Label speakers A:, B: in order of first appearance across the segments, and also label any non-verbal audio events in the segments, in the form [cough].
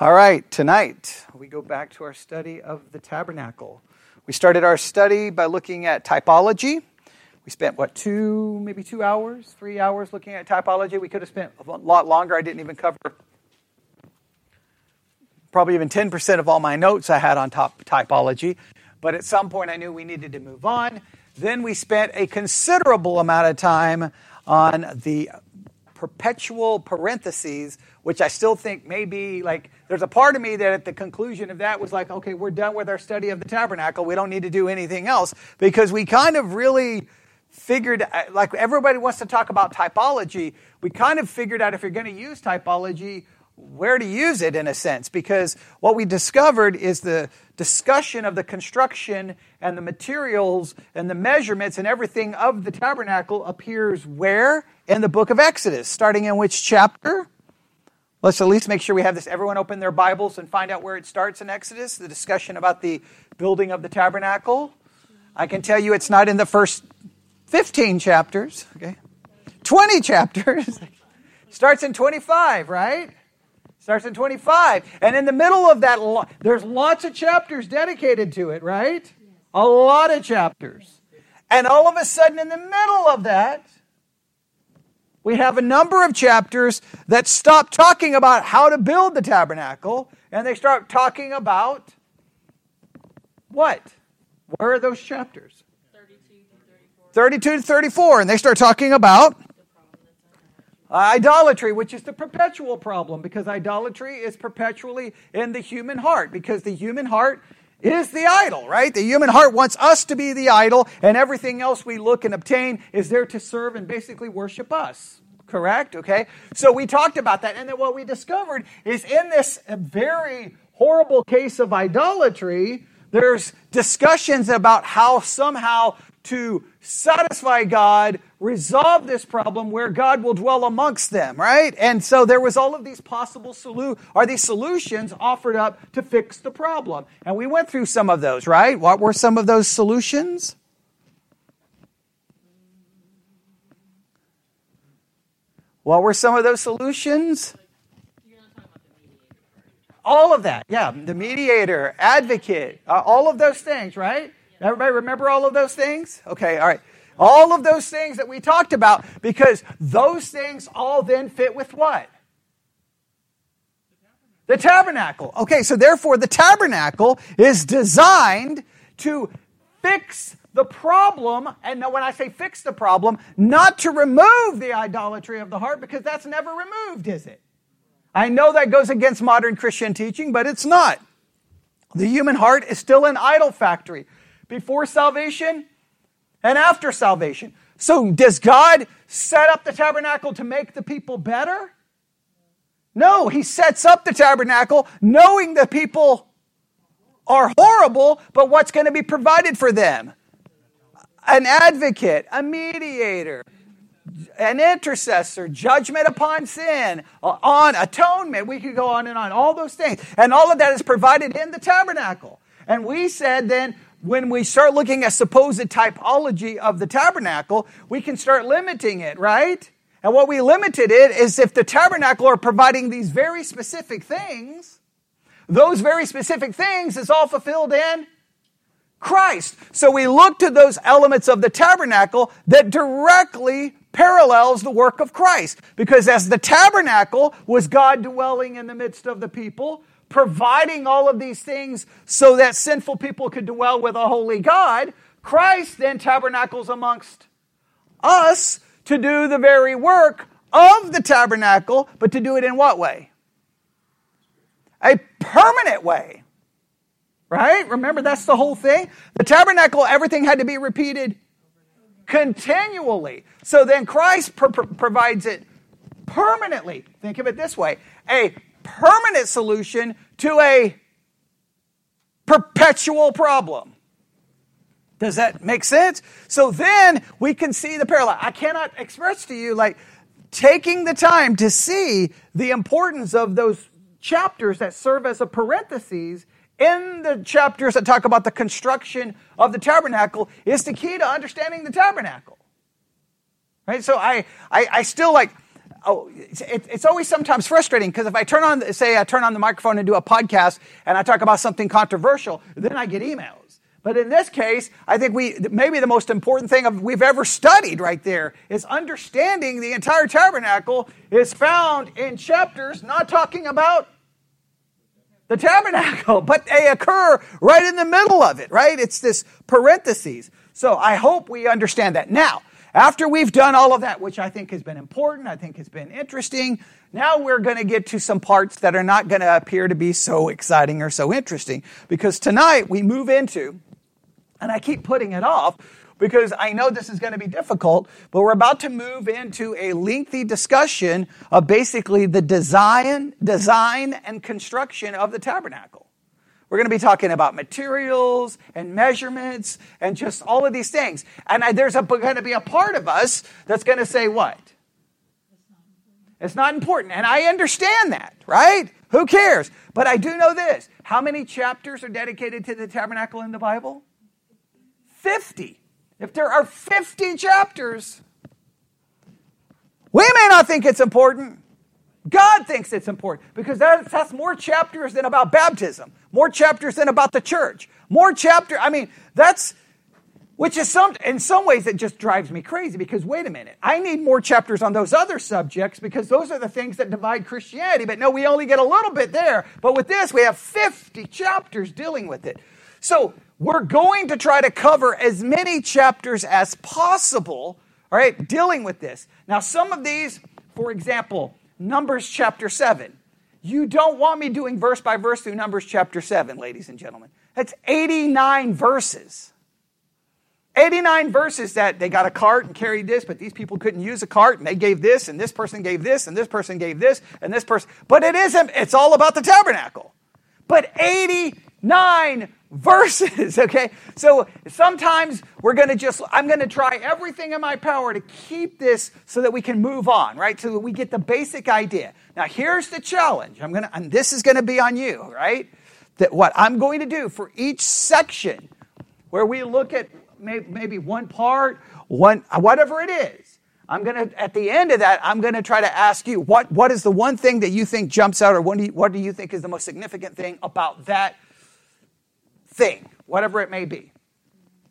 A: All right, tonight we go back to our study of the tabernacle. We started our study by looking at typology. We spent, what, two, maybe two hours, three hours looking at typology. We could have spent a lot longer. I didn't even cover probably even 10% of all my notes I had on top typology. But at some point, I knew we needed to move on. Then we spent a considerable amount of time on the perpetual parentheses, which I still think may be like there's a part of me that at the conclusion of that was like, okay, we're done with our study of the tabernacle. We don't need to do anything else because we kind of really figured uh, like everybody wants to talk about typology. We kind of figured out if you're going to use typology, where to use it in a sense because what we discovered is the discussion of the construction and the materials and the measurements and everything of the tabernacle appears where in the book of Exodus, starting in which chapter? Let's at least make sure we have this. Everyone open their Bibles and find out where it starts in Exodus, the discussion about the building of the tabernacle. I can tell you it's not in the first 15 chapters, okay? 20 chapters. [laughs] starts in 25, right? Starts in 25. And in the middle of that, there's lots of chapters dedicated to it, right? A lot of chapters. And all of a sudden, in the middle of that, we have a number of chapters that stop talking about how to build the tabernacle and they start talking about what? Where are those chapters? 32 to 34. And they start talking about Uh, idolatry, which is the perpetual problem because idolatry is perpetually in the human heart because the human heart is the idol, right? The human heart wants us to be the idol, and everything else we look and obtain is there to serve and basically worship us. Correct? Okay? So we talked about that, and then what we discovered is in this very horrible case of idolatry, there's discussions about how somehow to satisfy God, resolve this problem where God will dwell amongst them, right? And so there was all of these possible solu- are these solutions offered up to fix the problem. And we went through some of those, right? What were some of those solutions? What were some of those solutions? All of that, yeah. The mediator, advocate, uh, all of those things, right? Everybody remember all of those things? Okay, all right. All of those things that we talked about, because those things all then fit with what? The tabernacle. Okay, so therefore the tabernacle is designed to fix the problem, and when I say fix the problem, not to remove the idolatry of the heart, because that's never removed, is it? I know that goes against modern Christian teaching, but it's not. The human heart is still an idol factory before salvation and after salvation. So, does God set up the tabernacle to make the people better? No, He sets up the tabernacle knowing the people are horrible, but what's going to be provided for them? An advocate, a mediator, an intercessor, judgment upon sin, uh, on atonement. We could go on and on. All those things. And all of that is provided in the tabernacle. And we said then, when we start looking at supposed typology of the tabernacle, we can start limiting it, right? And what we limited it is if the tabernacle are providing these very specific things, those very specific things is all fulfilled in Christ. So we look to those elements of the tabernacle that directly parallels the work of Christ. Because as the tabernacle was God dwelling in the midst of the people, providing all of these things so that sinful people could dwell with a holy God, Christ then tabernacles amongst us to do the very work of the tabernacle, but to do it in what way? A permanent way. Right? Remember, that's the whole thing. The tabernacle, everything had to be repeated continually. So then Christ pr- pr- provides it permanently. Think of it this way a permanent solution to a perpetual problem. Does that make sense? So then we can see the parallel. I cannot express to you, like, taking the time to see the importance of those chapters that serve as a parenthesis in the chapters that talk about the construction of the tabernacle is the key to understanding the tabernacle. Right? So I, I, I still like, oh, it's, it's always sometimes frustrating because if I turn on, say, I turn on the microphone and do a podcast and I talk about something controversial, then I get emails. But in this case, I think we maybe the most important thing we've ever studied right there is understanding the entire tabernacle is found in chapters not talking about the tabernacle, [laughs] but they occur right in the middle of it, right? It's this parentheses. So I hope we understand that. Now, after we've done all of that, which I think has been important, I think has been interesting, now we're going to get to some parts that are not going to appear to be so exciting or so interesting. Because tonight we move into, and I keep putting it off because I know this is going to be difficult, but we're about to move into a lengthy discussion of basically the design, design and construction of the tabernacle. We're going to be talking about materials and measurements and just all of these things. And there's a, going to be a part of us that's going to say, what? It's not important. And I understand that, right? Who cares? But I do know this. How many chapters are dedicated to the tabernacle in the Bible? 50. If there are 50 chapters, we may not think it's important. God thinks it's important because that's, that's more chapters than about baptism, more chapters than about the church, more chapter. I mean, that's which is some in some ways it just drives me crazy because wait a minute, I need more chapters on those other subjects because those are the things that divide Christianity. But no, we only get a little bit there. But with this, we have 50 chapters dealing with it. So we're going to try to cover as many chapters as possible, all right, dealing with this. Now, some of these, for example, Numbers chapter 7. You don't want me doing verse by verse through Numbers chapter 7, ladies and gentlemen. That's 89 verses. 89 verses that they got a cart and carried this, but these people couldn't use a cart and they gave this, and this person gave this, and this person gave this, and this person. But it isn't, it's all about the tabernacle. But 89 verses, [laughs] okay? So sometimes we're going to just, I'm going to try everything in my power to keep this so that we can move on, right? So that we get the basic idea. Now, here's the challenge. I'm going to, and this is going to be on you, right? That what I'm going to do for each section where we look at maybe one part, one, whatever it is. I'm going to, at the end of that, I'm going to try to ask you, what, what is the one thing that you think jumps out, or what do you, what do you think is the most significant thing about that thing, whatever it may be.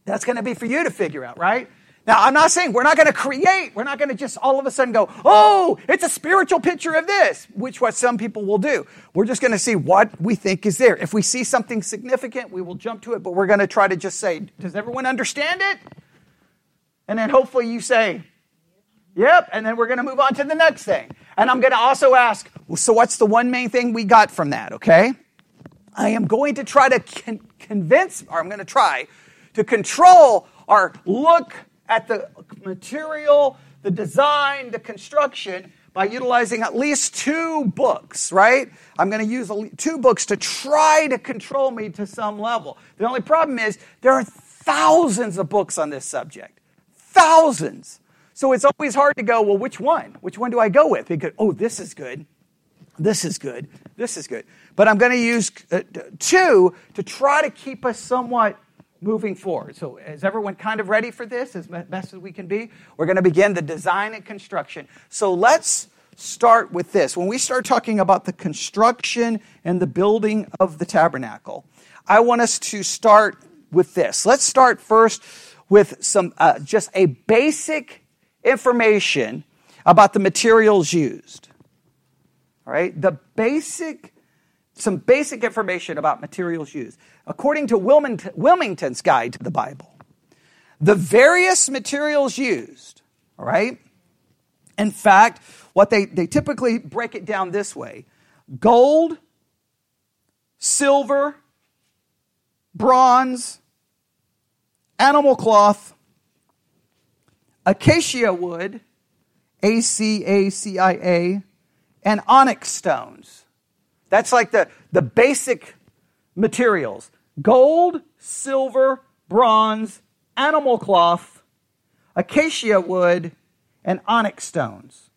A: That's going to be for you to figure out, right? Now, I'm not saying we're not going to create, we're not going to just all of a sudden go, oh, it's a spiritual picture of this, which what some people will do. We're just going to see what we think is there. If we see something significant, we will jump to it, but we're going to try to just say, does everyone understand it? And then hopefully you say, yep, and then we're going to move on to the next thing. And I'm going to also ask, well, so what's the one main thing we got from that, okay? I am going to try to con- convince, or I'm going to try to control or look at the material, the design, the construction by utilizing at least two books, right? I'm going to use two books to try to control me to some level. The only problem is there are thousands of books on this subject. Thousands. So it's always hard to go, well, which one? Which one do I go with? Because, oh, this is good. This is good. This is good. But I'm going to use uh, two to try to keep us somewhat moving forward. So, is everyone kind of ready for this as best as we can be? We're going to begin the design and construction. So, let's start with this. When we start talking about the construction and the building of the tabernacle, I want us to start with this. Let's start first with some uh, just a basic information about the materials used. Right, the basic, some basic information about materials used. According to Wilmington's Guide to the Bible, the various materials used, all right, in fact, what they, they typically break it down this way. Gold, silver, bronze, animal cloth, acacia wood, A C A C I A, and onyx stones. That's like the, the basic materials gold, silver, bronze, animal cloth, acacia wood, and onyx stones.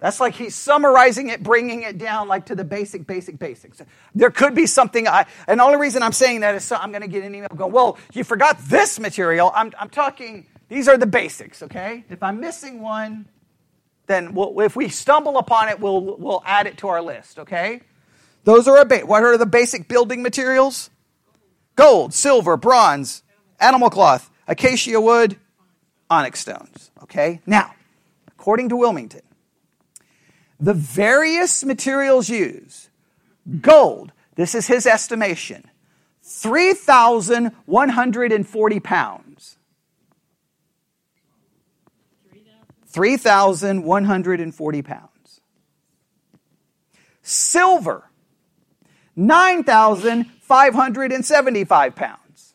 A: That's like he's summarizing it, bringing it down like to the basic, basic, basics. There could be something, I, and the only reason I'm saying that is so I'm going to get an email going, well, you forgot this material. I'm, I'm talking, these are the basics, okay? If I'm missing one, then we'll, if we stumble upon it, we'll, we'll add it to our list, okay? Those are ba- what are the basic building materials? Gold, silver, bronze, animal cloth, acacia wood, onyx stones, okay? Now, according to Wilmington, the various materials used gold, this is his estimation, 3,140 pounds. 3,140 pounds. Silver, 9,575 pounds.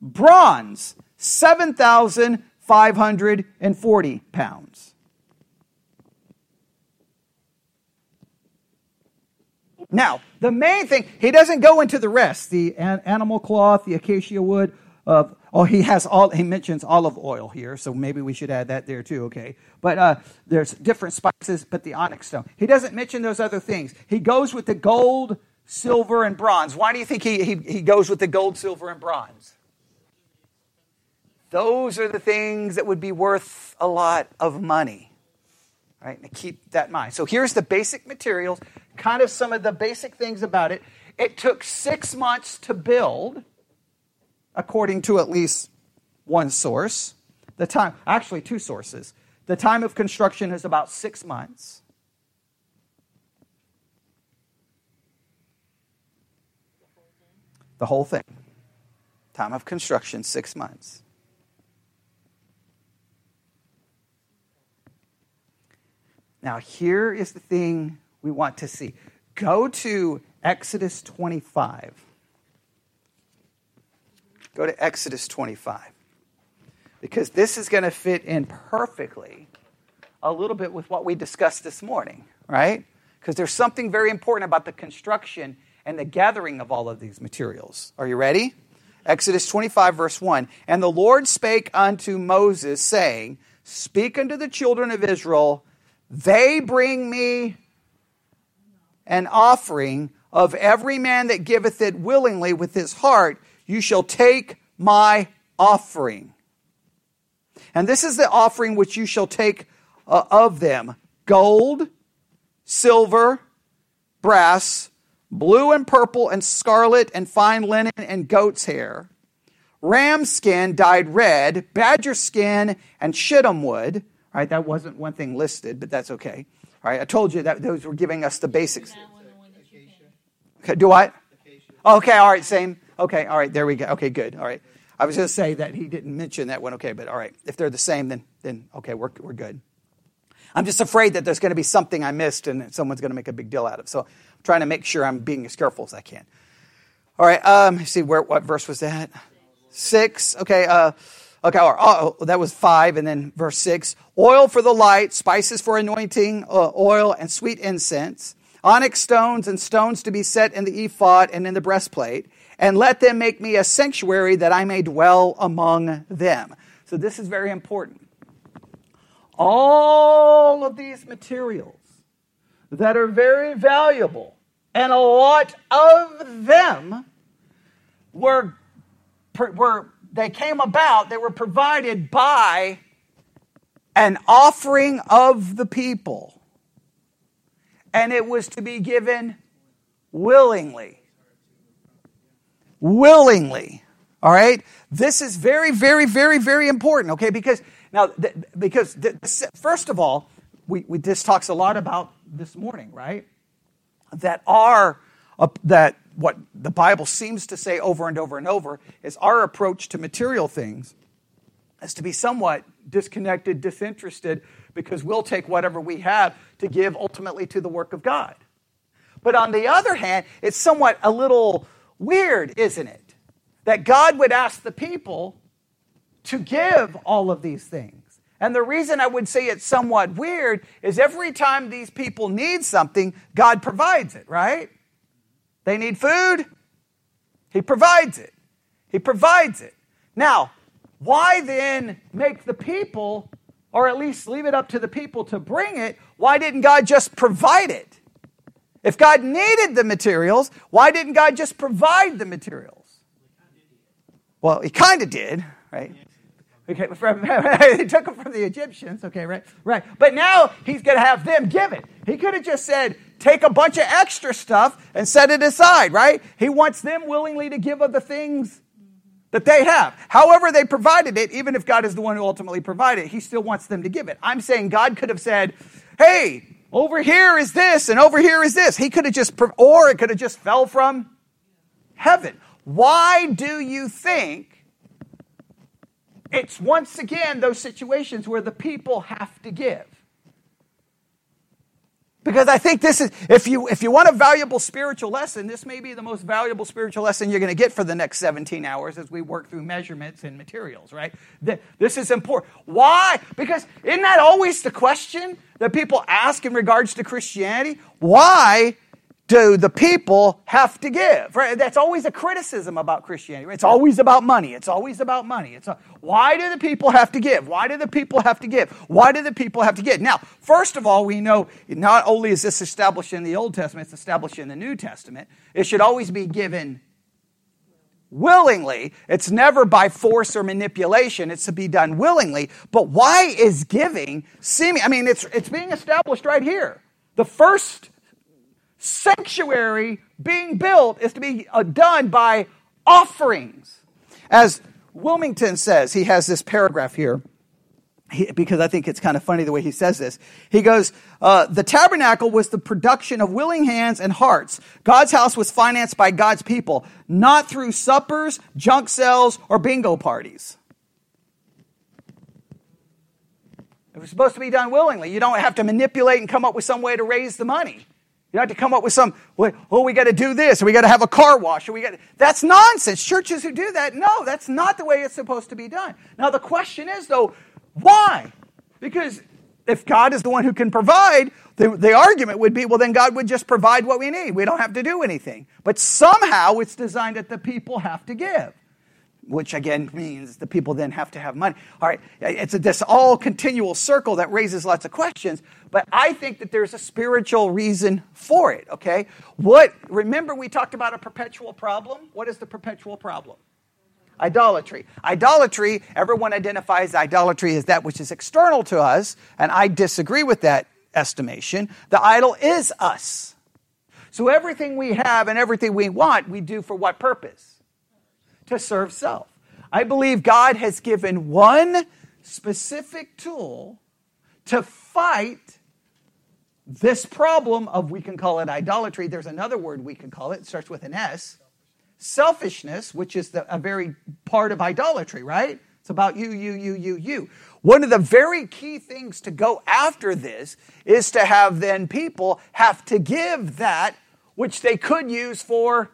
A: Bronze, 7,540 pounds. Now, the main thing, he doesn't go into the rest the animal cloth, the acacia wood. Uh, oh, he has all, he mentions olive oil here, so maybe we should add that there too, okay? But uh, there's different spices, but the onyx stone. He doesn't mention those other things. He goes with the gold, silver, and bronze. Why do you think he, he, he goes with the gold, silver, and bronze? Those are the things that would be worth a lot of money. Right? Now keep that in mind. So here's the basic materials, kind of some of the basic things about it. It took six months to build, according to at least one source. The time, actually, two sources. The time of construction is about six months. The whole thing. Time of construction, six months. Now, here is the thing we want to see. Go to Exodus 25. Go to Exodus 25. Because this is going to fit in perfectly a little bit with what we discussed this morning, right? Because there's something very important about the construction and the gathering of all of these materials. Are you ready? Exodus 25, verse 1. And the Lord spake unto Moses, saying, Speak unto the children of Israel they bring me an offering of every man that giveth it willingly with his heart. You shall take my offering. And this is the offering which you shall take uh, of them gold, silver, brass, blue and purple and scarlet and fine linen and goat's hair, ram skin dyed red, badger skin and shittim wood Right, that wasn't one thing listed, but that's okay. All right, I told you that those were giving us the basics. Okay, do what? Okay, all right, same. Okay, all right, there we go. Okay, good. All right. I was going to say that he didn't mention that one. Okay, but all right. If they're the same, then, then okay, we're, we're good. I'm just afraid that there's going to be something I missed and someone's going to make a big deal out of. So I'm trying to make sure I'm being as careful as I can. All right, um, see where what verse was that? Six. Okay, uh, Okay, oh, that was five, and then verse six oil for the light, spices for anointing, uh, oil, and sweet incense, onyx stones and stones to be set in the ephod and in the breastplate, and let them make me a sanctuary that I may dwell among them. So, this is very important. All of these materials that are very valuable, and a lot of them were, were they came about, they were provided by an offering of the people. And it was to be given willingly. Willingly. All right? This is very, very, very, very important, okay? Because, now, because, first of all, we, we, this talks a lot about this morning, right? That our, uh, that what the Bible seems to say over and over and over is our approach to material things is to be somewhat disconnected, disinterested, because we'll take whatever we have to give ultimately to the work of God. But on the other hand, it's somewhat a little weird, isn't it? That God would ask the people to give all of these things. And the reason I would say it's somewhat weird is every time these people need something, God provides it, right? They need food. He provides it. He provides it. Now, why then make the people, or at least leave it up to the people to bring it? Why didn't God just provide it? If God needed the materials, why didn't God just provide the materials? Well, He kind of did, right? Okay, [laughs] from, he took them from the Egyptians. Okay, right, right. But now he's going to have them give it. He could have just said, take a bunch of extra stuff and set it aside, right? He wants them willingly to give of the things that they have. However, they provided it, even if God is the one who ultimately provided it, he still wants them to give it. I'm saying God could have said, hey, over here is this and over here is this. He could have just, or it could have just fell from heaven. Why do you think it's once again those situations where the people have to give? Because I think this is, if you, if you want a valuable spiritual lesson, this may be the most valuable spiritual lesson you're going to get for the next 17 hours as we work through measurements and materials, right? This is important. Why? Because isn't that always the question that people ask in regards to Christianity? Why do the people have to give? Right? That's always a criticism about Christianity. It's always about money. It's always about money. It's a, why do the people have to give? Why do the people have to give? Why do the people have to give? Now, first of all, we know not only is this established in the Old Testament, it's established in the New Testament. It should always be given willingly. It's never by force or manipulation. It's to be done willingly. But why is giving seeming? I mean, it's it's being established right here. The first sanctuary being built is to be uh, done by offerings. As Wilmington says, he has this paragraph here. He, because I think it's kind of funny the way he says this. He goes, uh, The tabernacle was the production of willing hands and hearts. God's house was financed by God's people, not through suppers, junk sales, or bingo parties. It was supposed to be done willingly. You don't have to manipulate and come up with some way to raise the money. You have to come up with some, oh, we got to do this, or we got to have a car wash, or we got that's nonsense. Churches who do that, no, that's not the way it's supposed to be done. Now, the question is, though, why? Because if God is the one who can provide, the, the argument would be, well, then God would just provide what we need. We don't have to do anything. But somehow it's designed that the people have to give which again means the people then have to have money. All right, it's a, this all continual circle that raises lots of questions, but I think that there's a spiritual reason for it, okay? What, remember we talked about a perpetual problem? What is the perpetual problem? Idolatry. Idolatry, everyone identifies idolatry as that which is external to us, and I disagree with that estimation. The idol is us. So everything we have and everything we want, we do for what purpose? To serve self. I believe God has given one specific tool to fight this problem of, we can call it idolatry. There's another word we can call it, it starts with an S selfishness, which is the, a very part of idolatry, right? It's about you, you, you, you, you. One of the very key things to go after this is to have then people have to give that which they could use for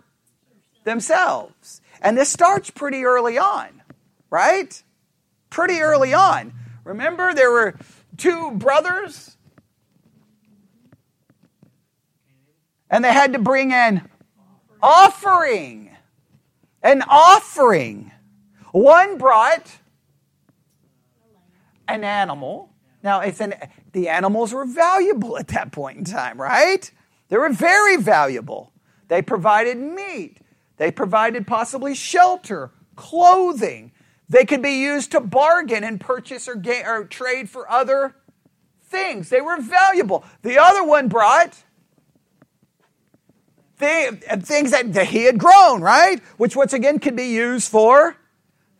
A: themselves. And this starts pretty early on, right? Pretty early on. Remember, there were two brothers, and they had to bring an offering. An offering. One brought an animal. Now, it's an, the animals were valuable at that point in time, right? They were very valuable. They provided meat. They provided possibly shelter, clothing. They could be used to bargain and purchase or, ga- or trade for other things. They were valuable. The other one brought uh, things that, that he had grown, right? Which once again could be used for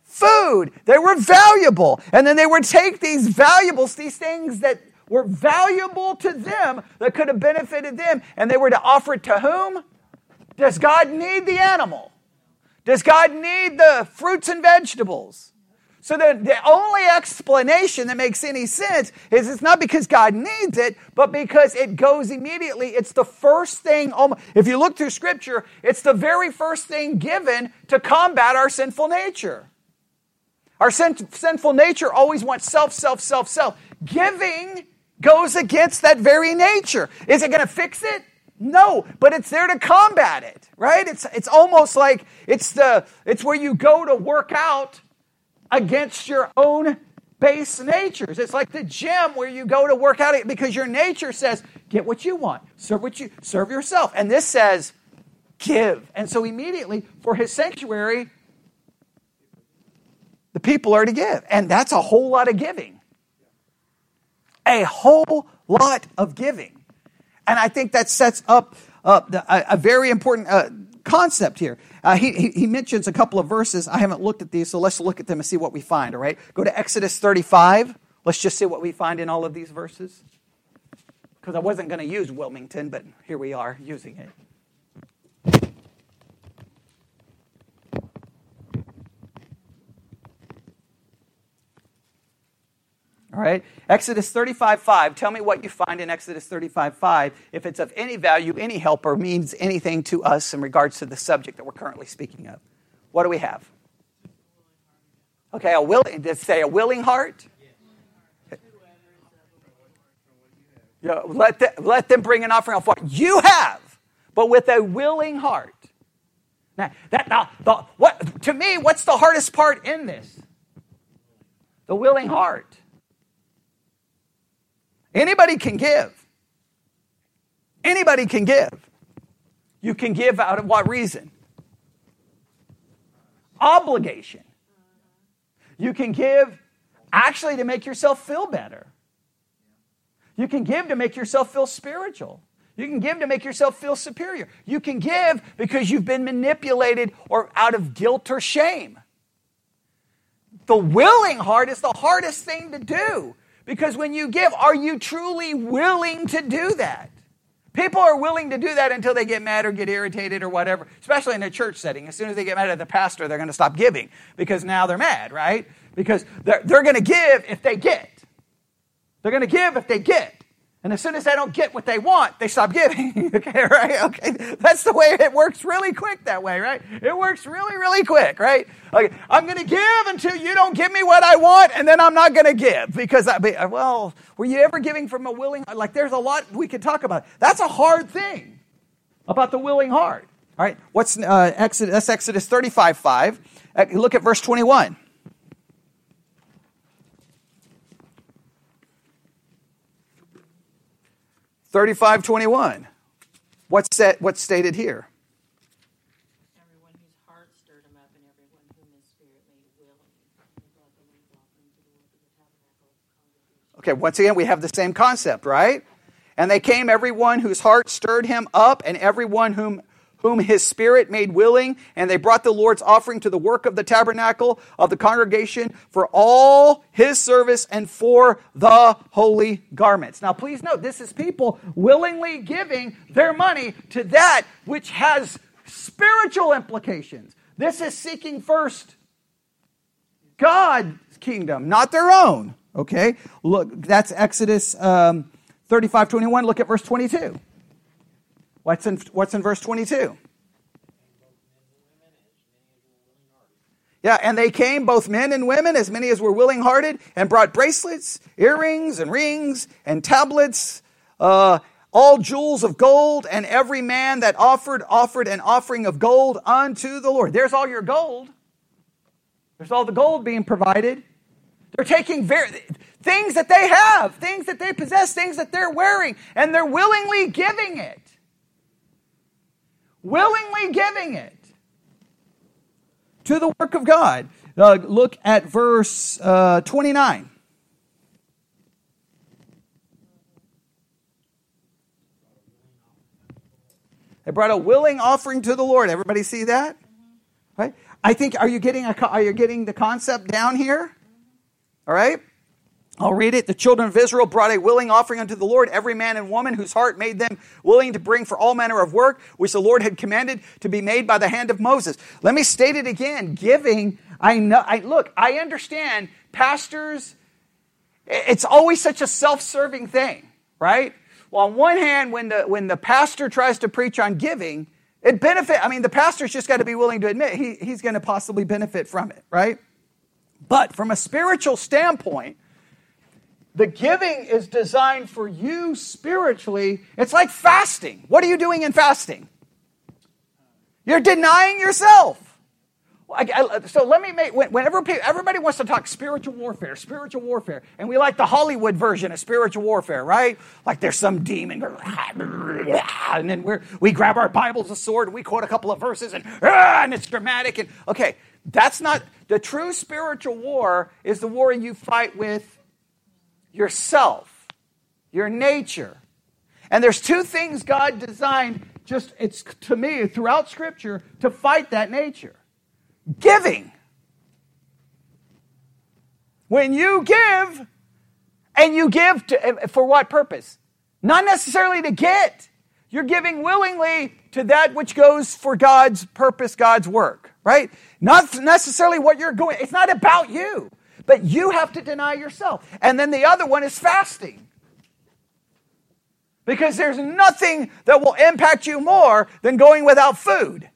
A: food. They were valuable. And then they would take these valuables, these things that were valuable to them, that could have benefited them, and they were to offer it to whom? Does God need the animal? Does God need the fruits and vegetables? So the, the only explanation that makes any sense is it's not because God needs it, but because it goes immediately. It's the first thing, if you look through scripture, it's the very first thing given to combat our sinful nature. Our sin, sinful nature always wants self, self, self, self. Giving goes against that very nature. Is it going to fix it? No, but it's there to combat it, right? It's, it's almost like it's, the, it's where you go to work out against your own base natures. It's like the gym where you go to work out because your nature says, get what you want, serve what you serve yourself. And this says, give. And so immediately for his sanctuary, the people are to give. And that's a whole lot of giving. A whole lot of giving. And I think that sets up uh, a, a, very important uh, concept here. Uh, he, he mentions a couple of verses. I haven't looked at these, so let's look at them and see what we find, all right? Go to Exodus 35. Let's just see what we find in all of these verses. Because I wasn't going to use Wilmington, but here we are using it. All right? Exodus 35 5. Tell me what you find in Exodus 35 5. If it's of any value, any help, or means anything to us in regards to the subject that we're currently speaking of. What do we have? Okay, a willing, does say a willing heart? Yeah, let, let them bring an offering of what you have, but with a willing heart. Now, that, now the, what, to me, what's the hardest part in this? The willing heart. Anybody can give. Anybody can give. You can give out of what reason? Obligation. You can give actually to make yourself feel better. You can give to make yourself feel spiritual. You can give to make yourself feel superior. You can give because you've been manipulated or out of guilt or shame. The willing heart is the hardest thing to do because when you give, are you truly willing to do that? People are willing to do that until they get mad or get irritated or whatever, especially in a church setting. As soon as they get mad at the pastor, they're going to stop giving because now they're mad, right? Because they're, they're going to give if they get. They're going to give if they get. And as soon as they don't get what they want, they stop giving. [laughs] okay, right? Okay. That's the way it works really quick that way, right? It works really, really quick, right? Okay. I'm going to give until you don't give me what I want, and then I'm not going to give because I, be, well, were you ever giving from a willing, heart? like there's a lot we could talk about. That's a hard thing about the willing heart. All right. What's uh, Exodus, that's Exodus 35, 5. Uh, look at verse 21. 3521. What's, set, what's stated here? Everyone whose heart stirred him up and everyone whom his spirit made willing. Okay, once again, we have the same concept, right? And they came, everyone whose heart stirred him up, and everyone whom whom his spirit made willing, and they brought the Lord's offering to the work of the tabernacle of the congregation for all his service and for the holy garments. Now, please note, this is people willingly giving their money to that which has spiritual implications. This is seeking first God's kingdom, not their own. Okay? Look, that's Exodus um, 35 21. Look at verse 22. What's in, what's in verse 22? Yeah, and they came, both men and women, as many as were willing hearted, and brought bracelets, earrings, and rings, and tablets, uh, all jewels of gold, and every man that offered, offered an offering of gold unto the Lord. There's all your gold. There's all the gold being provided. They're taking very, things that they have, things that they possess, things that they're wearing, and they're willingly giving it willingly giving it to the work of God. Uh, look at verse uh, 29. They brought a willing offering to the Lord. Everybody see that? Right? I think are you getting a, are you getting the concept down here? All right? I'll read it. The children of Israel brought a willing offering unto the Lord, every man and woman whose heart made them willing to bring for all manner of work, which the Lord had commanded to be made by the hand of Moses. Let me state it again. Giving, I know, I, look, I understand pastors, it's always such a self-serving thing, right? Well, on one hand, when the, when the pastor tries to preach on giving, it benefit, I mean, the pastor's just got to be willing to admit he, he's going to possibly benefit from it, right? But from a spiritual standpoint, the giving is designed for you spiritually. It's like fasting. What are you doing in fasting? You're denying yourself. So let me make, whenever everybody wants to talk spiritual warfare, spiritual warfare, and we like the Hollywood version of spiritual warfare, right? Like there's some demon, and then we we grab our Bibles, a sword, and we quote a couple of verses, and, ah, and it's dramatic. And okay, that's not the true spiritual war is the war you fight with yourself, your nature. And there's two things God designed just it's to me throughout scripture to fight that nature. Giving. When you give and you give to, eh, for what purpose? Not necessarily to get. You're giving willingly to that which goes for God's purpose, God's work, right? Not necessarily what you're going. It's not about you, but you have to deny yourself. And then the other one is fasting. Because there's nothing that will impact you more than going without food.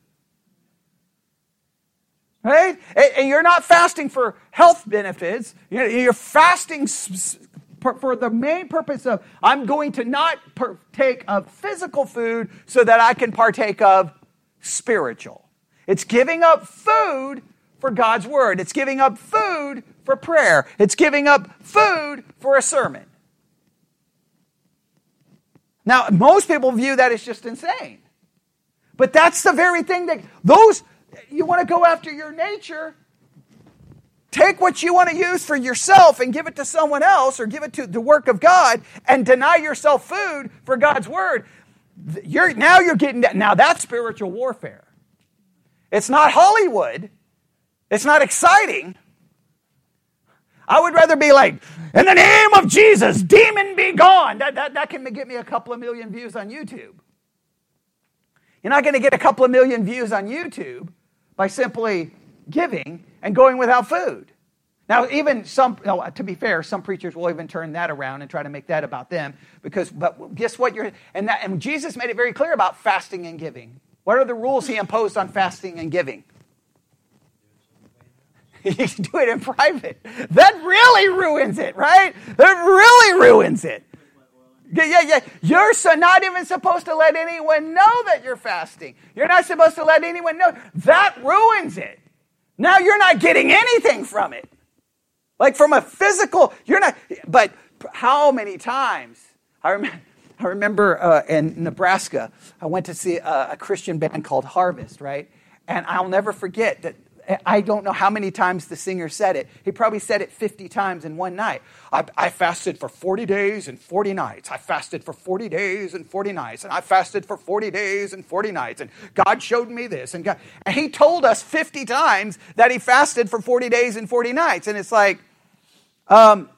A: Right? And you're not fasting for health benefits. You're fasting for the main purpose of I'm going to not partake of physical food so that I can partake of spiritual. It's giving up food for God's word. It's giving up food for prayer. It's giving up food for a sermon. Now, most people view that as just insane. But that's the very thing that those, you want to go after your nature, take what you want to use for yourself and give it to someone else or give it to the work of God and deny yourself food for God's word. You're, now you're getting that. Now that's spiritual warfare. It's not Hollywood. It's not exciting. I would rather be like, in the name of Jesus, demon be gone. That, that, that can get me a couple of million views on YouTube. You're not going to get a couple of million views on YouTube by simply giving and going without food. Now, even some, to be fair, some preachers will even turn that around and try to make that about them because, but guess what? You're, and, that, and Jesus made it very clear about fasting and giving. What are the rules he imposed on fasting and giving? [laughs] You can do it in private. That really ruins it, right? That really ruins it. Yeah, yeah, yeah. You're so not even supposed to let anyone know that you're fasting. You're not supposed to let anyone know. That ruins it. Now you're not getting anything from it. Like from a physical, you're not, but how many times? I remember, I remember uh, in Nebraska, I went to see a, a Christian band called Harvest, right? And I'll never forget that I don't know how many times the singer said it. He probably said it 50 times in one night. I, I, fasted for 40 days and 40 nights. I fasted for 40 days and 40 nights. And I fasted for 40 days and 40 nights. And God showed me this. And, God, and he told us 50 times that he fasted for 40 days and 40 nights. And it's like, um,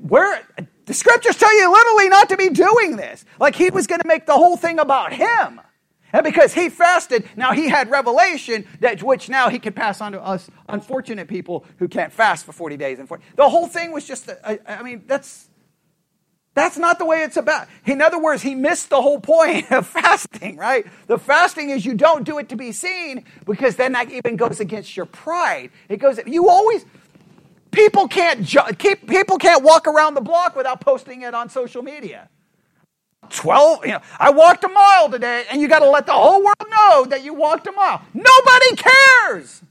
A: where the scriptures tell you literally not to be doing this. Like he was going to make the whole thing about him. And because he fasted, now he had revelation that which now he could pass on to us unfortunate people who can't fast for 40 days and 40. The whole thing was just, I mean, that's that's not the way it's about. In other words, he missed the whole point [laughs] of fasting, right? The fasting is you don't do it to be seen because then that even goes against your pride. It goes, you always, people can't, keep people can't walk around the block without posting it on social media. 12, you know, I walked a mile today, and you got to let the whole world know that you walked a mile. Nobody cares.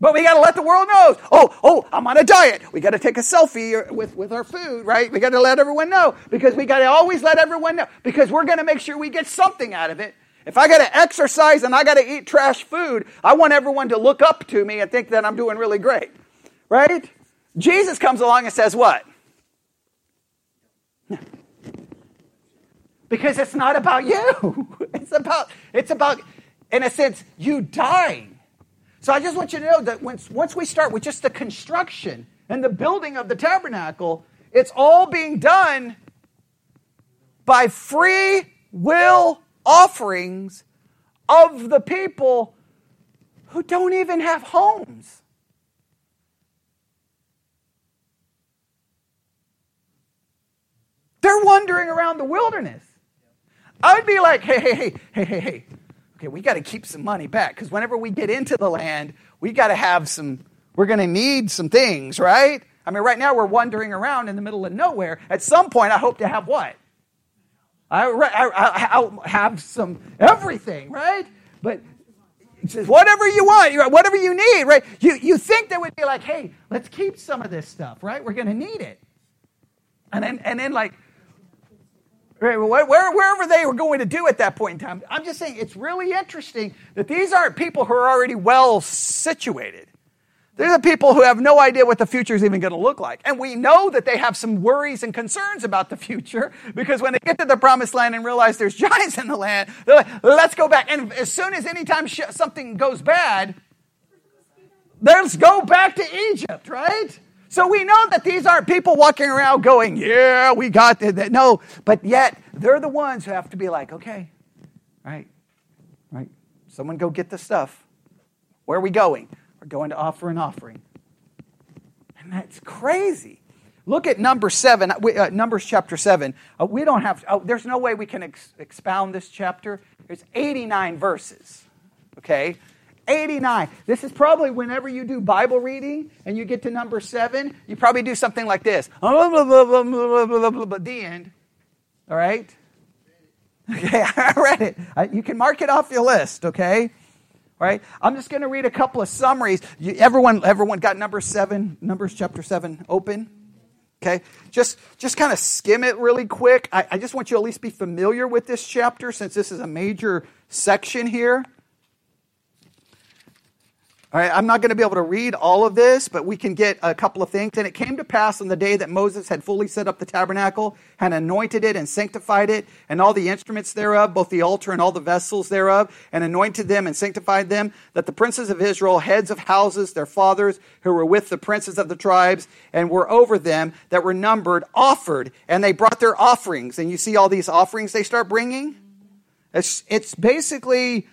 A: But we got to let the world know. Oh, oh, I'm on a diet. We got to take a selfie with, with our food, right? We got to let everyone know because we got to always let everyone know because we're going to make sure we get something out of it. If I got to exercise and I got to eat trash food, I want everyone to look up to me and think that I'm doing really great, right? Jesus comes along and says, What? Because it's not about you. [laughs] It's about, it's about, in a sense, you dying. So I just want you to know that once, once we start with just the construction and the building of the tabernacle, it's all being done by free will offerings of the people who don't even have homes. They're wandering around the wilderness. I would be like, hey, hey, hey, hey, hey, hey. Okay, we got to keep some money back because whenever we get into the land, we got to have some, we're going to need some things, right? I mean, right now we're wandering around in the middle of nowhere. At some point, I hope to have what? I, I, I, have some everything, right? But whatever you want, whatever you need, right? You, you think they would be like, hey, let's keep some of this stuff, right? We're going to need it. And then, and then like, wherever they were going to do at that point in time. I'm just saying it's really interesting that these aren't people who are already well situated. They're the people who have no idea what the future is even going to look like. And we know that they have some worries and concerns about the future because when they get to the promised land and realize there's [laughs] giants in the land, they're like, let's go back. And as soon as anytime something goes bad, let's go back to Egypt, right? So we know that these aren't people walking around going, yeah, we got that. No, but yet they're the ones who have to be like, okay, right, right. Someone go get the stuff. Where are we going? We're going to offer an offering. And that's crazy. Look at number seven, uh, Numbers chapter seven. Uh, we don't have, oh, there's no way we can ex- expound this chapter. There's 89 verses, okay? 89. This is probably whenever you do Bible reading and you get to number seven, you probably do something like this. [laughs] The end. All right? Okay, [laughs] I read it. You can mark it off your list, okay? All right? I'm just going to read a couple of summaries. You, everyone, everyone got number seven, Numbers chapter seven open? Okay, just just kind of skim it really quick. I, I just want you to at least be familiar with this chapter since this is a major section here. All right, I'm not going to be able to read all of this, but we can get a couple of things. And it came to pass on the day that Moses had fully set up the tabernacle, had anointed it and sanctified it, and all the instruments thereof, both the altar and all the vessels thereof, and anointed them and sanctified them, that the princes of Israel, heads of houses, their fathers, who were with the princes of the tribes, and were over them, that were numbered, offered, and they brought their offerings. And you see all these offerings they start bringing? It's, it's basically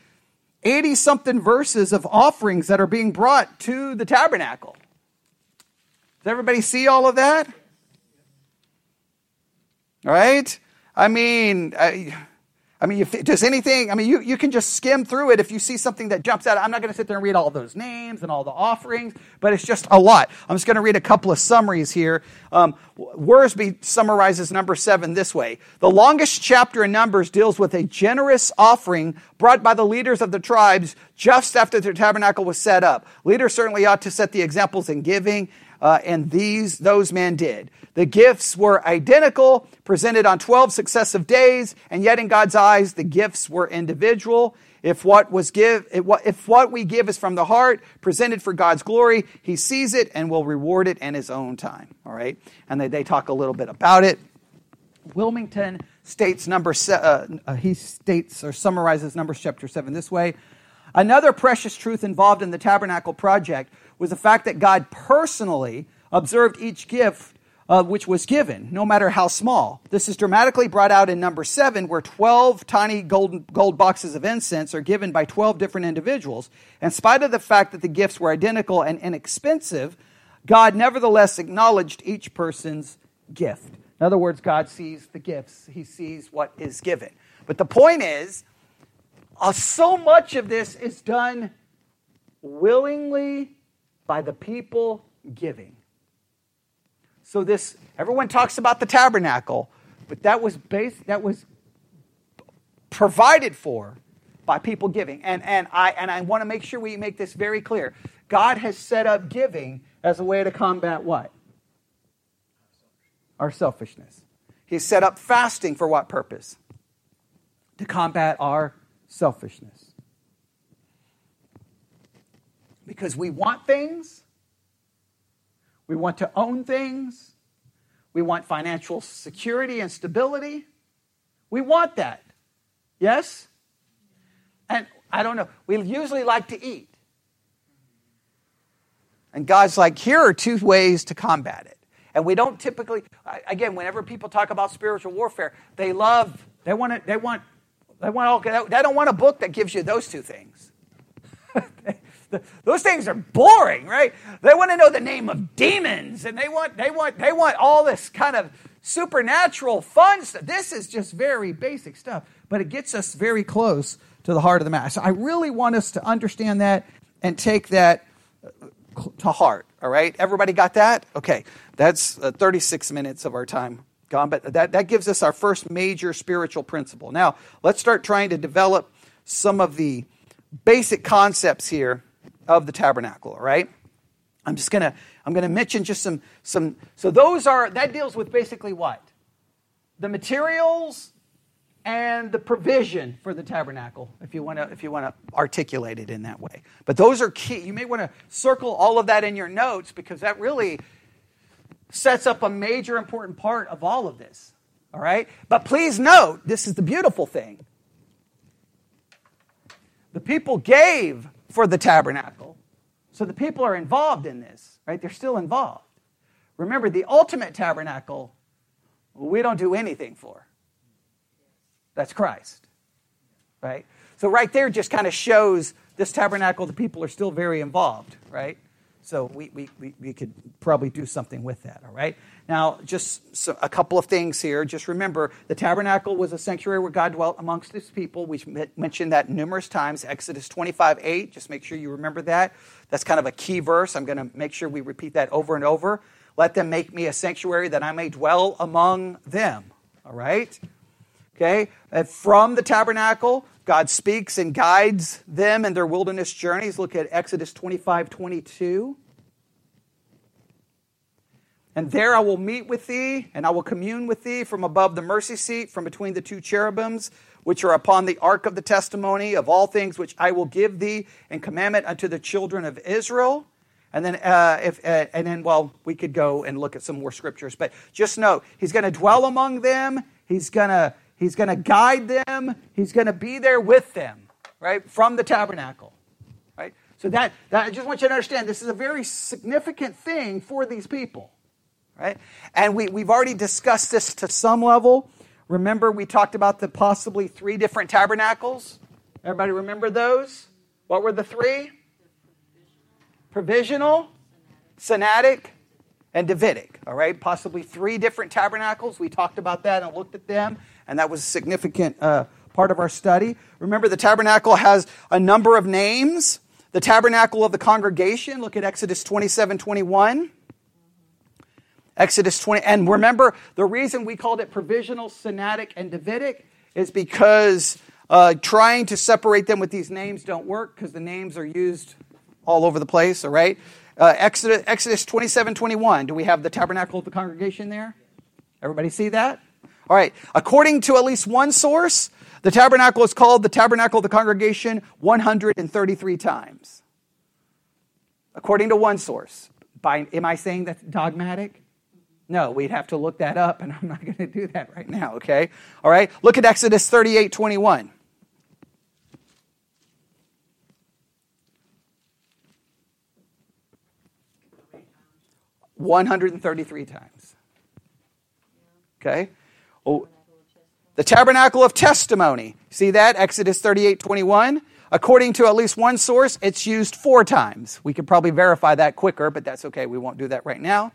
A: 80 something verses of offerings that are being brought to the tabernacle. Does everybody see all of that? Right? I mean, I, I mean, if, does anything, I mean, you, you can just skim through it if you see something that jumps out. I'm not going to sit there and read all those names and all the offerings, but it's just a lot. I'm just going to read a couple of summaries here. Um, Wiersbe summarizes number seven this way The longest chapter in Numbers deals with a generous offering brought by the leaders of the tribes just after the tabernacle was set up. Leaders certainly ought to set the examples in giving uh, and these those men did. The gifts were identical, presented on 12 successive days, and yet in God's eyes, the gifts were individual. If what was give, if what we give is from the heart, presented for God's glory, He sees it and will reward it in His own time. All right, and they, they talk a little bit about it. Willmington states number uh, uh, he states or summarizes Numbers chapter seven this way. Another precious truth involved in the tabernacle project was the fact that God personally observed each gift uh, which was given, no matter how small. This is dramatically brought out in number seven, where 12 tiny gold, gold boxes of incense are given by 12 different individuals. In spite of the fact that the gifts were identical and inexpensive, God nevertheless acknowledged each person's gift. In other words, God sees the gifts, He sees what is given. But the point is, uh, so much of this is done willingly by the people giving. So this everyone talks about the tabernacle, but that was based that was provided for by people giving. And and I and I want to make sure we make this very clear. God has set up giving as a way to combat what? Our selfishness. He's set up fasting for what purpose? To combat our selfishness because we want things, we want to own things, we want financial security and stability. We want that. Yes? And I don't know, we usually like to eat. And God's like, here are two ways to combat it. And we don't typically, again, whenever people talk about spiritual warfare, they love, they want they want, they want all, they don't want a book that gives you those two things. [laughs] those things are boring, right? They want to know the name of demons and they want they want they want all this kind of supernatural fun stuff. This is just very basic stuff, but it gets us very close to the heart of the matter. So I really want us to understand that and take that uh, to heart. All right, everybody got that? Okay, that's uh, 36 minutes of our time gone, but that, that gives us our first major spiritual principle. Now, let's start trying to develop some of the basic concepts here of the tabernacle, right? I'm just gonna I'm gonna mention just some some so those are that deals with basically what? The materials and the provision for the tabernacle, if you want to if you want to articulate it in that way. But those are key. You may want to circle all of that in your notes because that really sets up a major important part of all of this. All right? But please note, this is the beautiful thing. The people gave for the tabernacle. So the people are involved in this, right? They're still involved. Remember, the ultimate tabernacle, we don't do anything for. That's Christ. Right? So, right there just kind of shows this tabernacle, the people are still very involved, right? So, we, we, we, we could probably do something with that, all right? Now, just so, a couple of things here. Just remember, the tabernacle was a sanctuary where God dwelt amongst his people. We mentioned that numerous times. Exodus 25 8, just make sure you remember that. That's kind of a key verse. I'm going to make sure we repeat that over and over. Let them make me a sanctuary that I may dwell among them, all right? Okay? And from the tabernacle, God speaks and guides them in their wilderness journeys. Look at Exodus 25 22. And there I will meet with thee, and I will commune with thee from above the mercy seat, from between the two cherubims, which are upon the ark of the testimony of all things which I will give thee in commandment unto the children of Israel. And then, uh, if, uh, and then, well, we could go and look at some more scriptures, but just know he's going to dwell among them. He's going to He's going to guide them. He's going to be there with them, right, from the tabernacle, right? So that, that I just want you to understand this is a very significant thing for these people, right? And we, we've already discussed this to some level. Remember, we talked about the possibly three different tabernacles. Everybody remember those? What were the three? Provisional, Sinaitic, and Davidic. All right, possibly three different tabernacles. We talked about that and looked at them and that was a significant uh, part of our study. Remember, the tabernacle has a number of names. The tabernacle of the congregation, look at Exodus 27 21. Exodus 20, and remember, the reason we called it provisional, Sinaitic, and Davidic is because uh, trying to separate them with these names don't work because the names are used all over the place, all right? Uh, Exodus, Exodus 27 21. Do we have the tabernacle of the congregation there? Everybody see that? All right, according to at least one source, the tabernacle is called the tabernacle of the congregation 133 times. According to one source. By, am I saying that's dogmatic? No, we'd have to look that up, and I'm not [laughs] going to do that right now, okay? All right, look at Exodus 38 21. One hundred and thirty-three times. Okay, Oh, the tabernacle of testimony. See that? Exodus 38 21. According to at least one source, it's used four times. We could probably verify that quicker, but that's okay. We won't do that right now.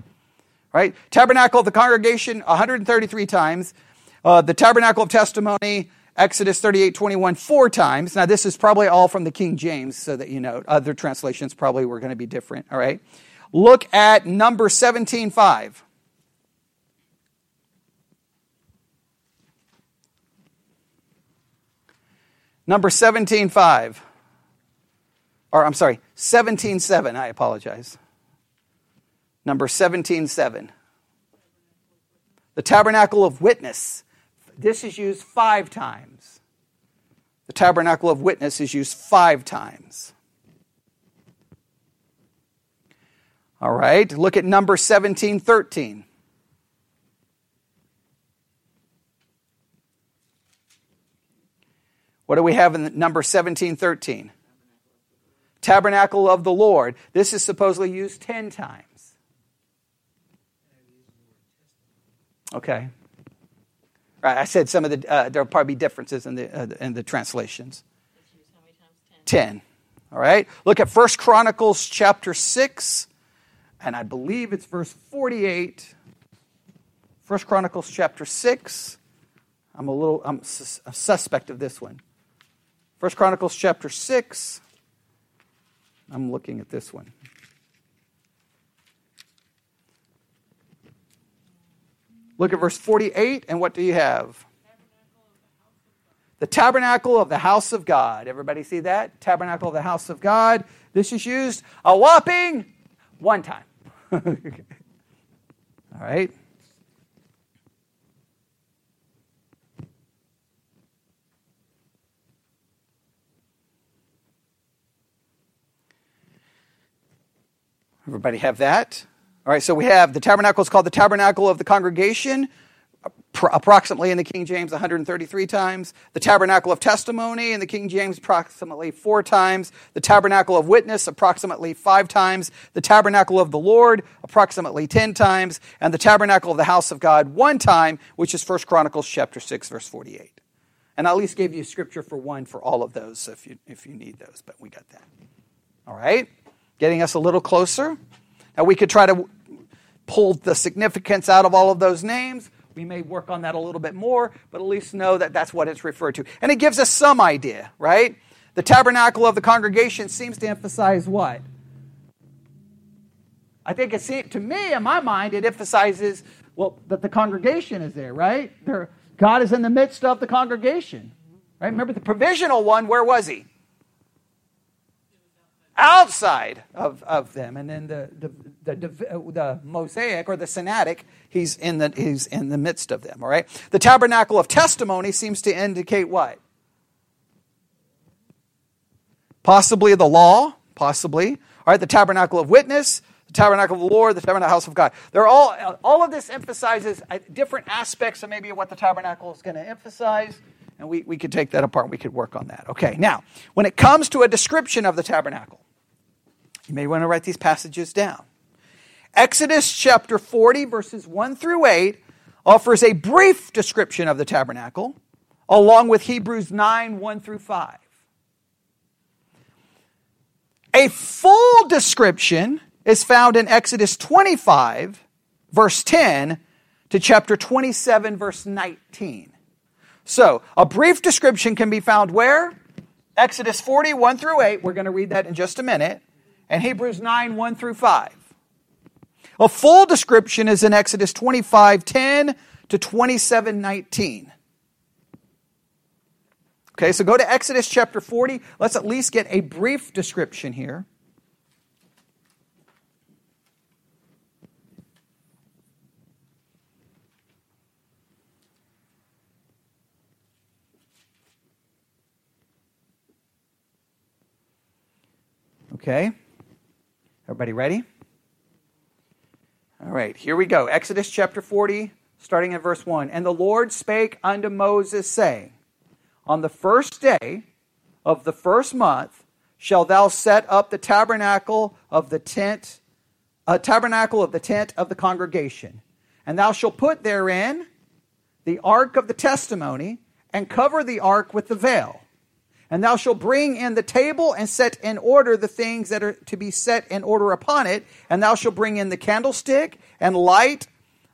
A: Right? Tabernacle of the congregation, 133 times. Uh, the tabernacle of testimony, Exodus 38 21, four times. Now, this is probably all from the King James, so that you know. Other translations probably were going to be different. All right? Look at number 17 5. Number 17.5. Or, I'm sorry, 17.7. I apologize. Number 17.7. The tabernacle of witness. This is used five times. The tabernacle of witness is used five times. All right, look at number 1713. What do we have in number 1713? Tabernacle of the Lord. This is supposedly used 10 times. Okay. Right, I said some of the, uh, there'll probably be differences in the, uh, in the translations. 10. All right. Look at First Chronicles chapter 6, and I believe it's verse 48. First Chronicles chapter 6. I'm a little I'm a suspect of this one. First Chronicles chapter 6. I'm looking at this one. Look at verse 48, and what do you have? The tabernacle of the house of God. Everybody see that? Tabernacle of the house of God. This is used a whopping one time. [laughs] All right. Everybody have that? All right, so we have the tabernacle is called the tabernacle of the congregation, approximately in the King James 133 times. The tabernacle of testimony in the King James approximately four times. The tabernacle of witness approximately five times. The tabernacle of the Lord approximately 10 times. And the tabernacle of the house of God one time, which is 1 Chronicles chapter 6, verse 48. And I at least gave you scripture for one for all of those if you, if you need those, but we got that. All right? Getting us a little closer. Now we could try to pull the significance out of all of those names. We may work on that a little bit more, but at least know that that's what it's referred to. And it gives us some idea, right? The tabernacle of the congregation seems to emphasize what? I think it seems, to me, in my mind, it emphasizes well that the congregation is there, right? God is in the midst of the congregation. Right? Remember the provisional one, where was he? Outside of, of them. And then the, the, the, the Mosaic or the Sinaitic, he's in, the, he's in the midst of them. All right? The tabernacle of testimony seems to indicate what? Possibly the law, possibly. All right, the tabernacle of witness, the tabernacle of the Lord, the tabernacle house of God. They're all, all of this emphasizes uh, different aspects of maybe what the tabernacle is going to emphasize. And we, we could take that apart. We could work on that. Okay, now, when it comes to a description of the tabernacle, you may want to write these passages down. Exodus chapter 40, verses 1 through 8, offers a brief description of the tabernacle, along with Hebrews 9, 1 through 5. A full description is found in Exodus 25, verse 10, to chapter 27, verse 19. So, a brief description can be found where? Exodus 40, 1 through 8. We're going to read that in just a minute. And Hebrews 9, 1 through 5. A full description is in Exodus 25, 10 to 27, 19. Okay, so go to Exodus chapter 40. Let's at least get a brief description here. Okay? Everybody ready? All right, here we go. Exodus chapter 40, starting at verse 1. And the Lord spake unto Moses, saying, On the first day of the first month shalt thou set up the tabernacle of the tent, a tabernacle of the tent of the congregation. And thou shalt put therein the ark of the testimony, and cover the ark with the veil. And thou shalt bring in the table and set in order the things that are to be set in order upon it. And thou shalt bring in the candlestick and light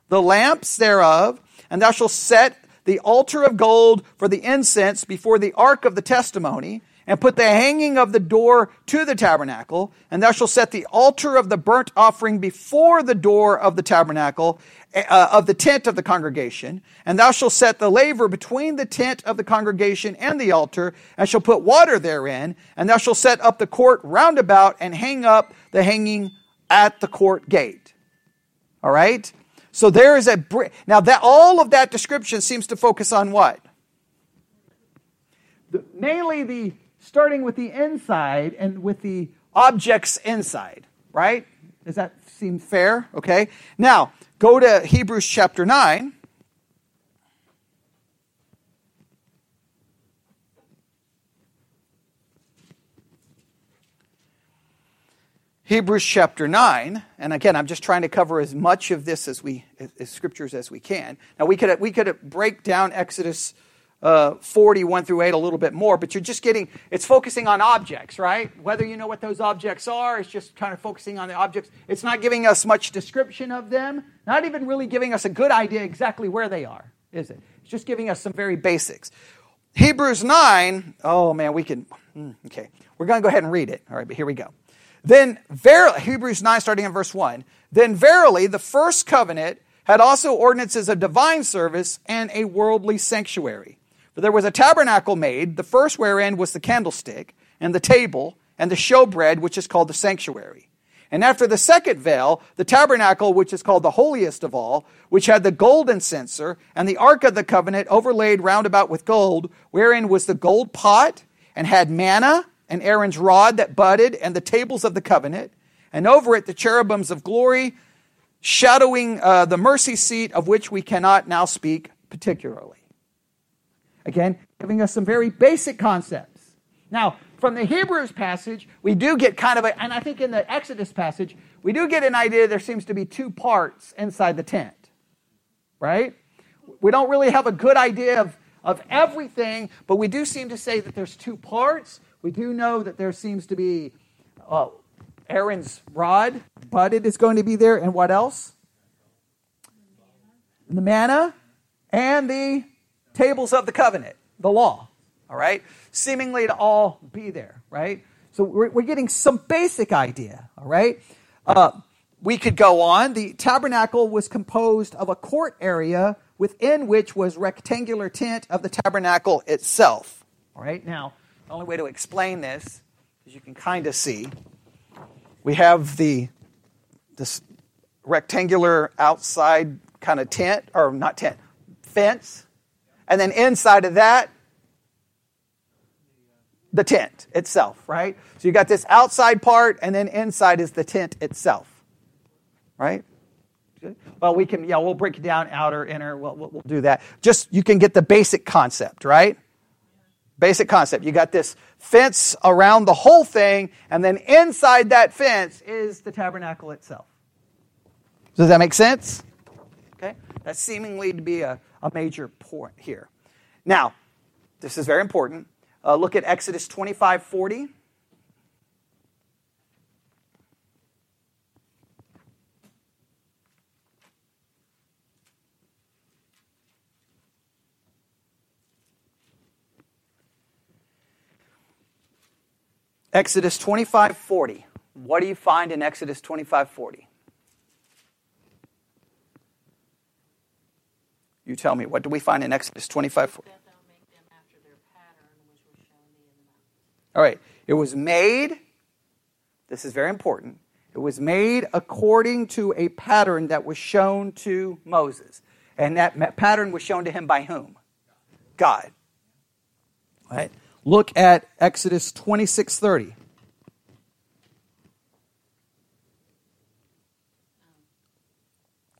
A: the lamps thereof. And thou shalt set the altar of gold for the incense before the ark of the testimony and put the hanging of the door to the tabernacle, and thou shalt set the altar of the burnt offering before the door of the tabernacle, uh, of the tent of the congregation, and thou shalt set the laver between the tent of the congregation and the altar, and shalt put water therein, and thou shalt set up the court round about, and hang up the hanging at the court gate. All right? So there is a br- now that all of that description seems to focus on what? The, mainly the starting with the inside and with the objects inside, right? Does that seem fair? Okay. Now, go to Hebrews chapter 9. Hebrews chapter 9, and again, I'm just trying to cover as much of this as we, as scriptures as we can. Now, we could, we could break down Exodus uh, 41 through 8 a little bit more, but you're just getting, it's focusing on objects, right? Whether you know what those objects are, it's just kind of focusing on the objects. It's not giving us much description of them, not even really giving us a good idea exactly where they are, is it? It's just giving us some very basics. Hebrews 9, oh man, we can, hmm, okay. We're going to go ahead and read it. All right, but here we go. Then, verily, Hebrews 9, starting in verse 1. Then verily, the first covenant had also ordinances of divine service and a worldly sanctuary. For there was a tabernacle made, the first wherein was the candlestick, and the table, and the showbread, which is called the sanctuary. And after the second veil, the tabernacle, which is called the holiest of all, which had the golden censer, and the ark of the covenant overlaid round about with gold, wherein was the gold pot, and had manna, and Aaron's rod that budded, and the tables of the covenant, and over it the cherubims of glory, shadowing uh, the mercy seat of which we cannot now speak particularly. Again, giving us some very basic concepts. Now, from the Hebrews passage, we do get kind of a, and I think in the Exodus passage, we do get an idea there seems to be two parts inside the tent, right? We don't really have a good idea of, of everything, but we do seem to say that there's two parts. We do know that there seems to be uh, Aaron's rod, budded, is going to be there, and what else? The manna and the tables of the covenant, the law, all right? Seemingly to all be there, right? So we're, we're getting some basic idea, all right? Uh, we could go on. The tabernacle was composed of a court area within which was rectangular tent of the tabernacle itself. All right, now, the only way to explain this, as you can kind of see, we have the this rectangular outside kind of tent, or not tent, fence, and then inside of that, the tent itself, right? So you got this outside part, and then inside is the tent itself, right? Well, we can, yeah, we'll break it down outer, inner, we'll, we'll, we'll do that. Just you can get the basic concept, right? Basic concept. You got this fence around the whole thing, and then inside that fence is the tabernacle itself. Does that make sense? That seemingly to be a, a major point here. Now, this is very important. Uh, look at Exodus 25 40. Exodus 25 40. What do you find in Exodus 25 40? You tell me, what do we find in Exodus 25 40? All right. It was made, this is very important, it was made according to a pattern that was shown to Moses. And that pattern was shown to him by whom? God. All right. Look at Exodus 26:30.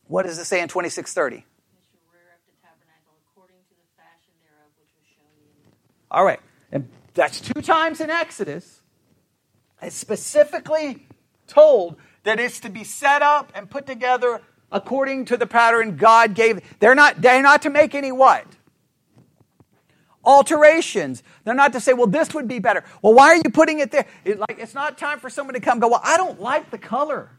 A: What does it say in 26:30? All right. And that's two times in Exodus. It's specifically told that it's to be set up and put together according to the pattern God gave. They're not, they're not to make any what? Alterations. They're not to say, well, this would be better. Well, why are you putting it there? It, like, it's not time for someone to come go, well, I don't like the color.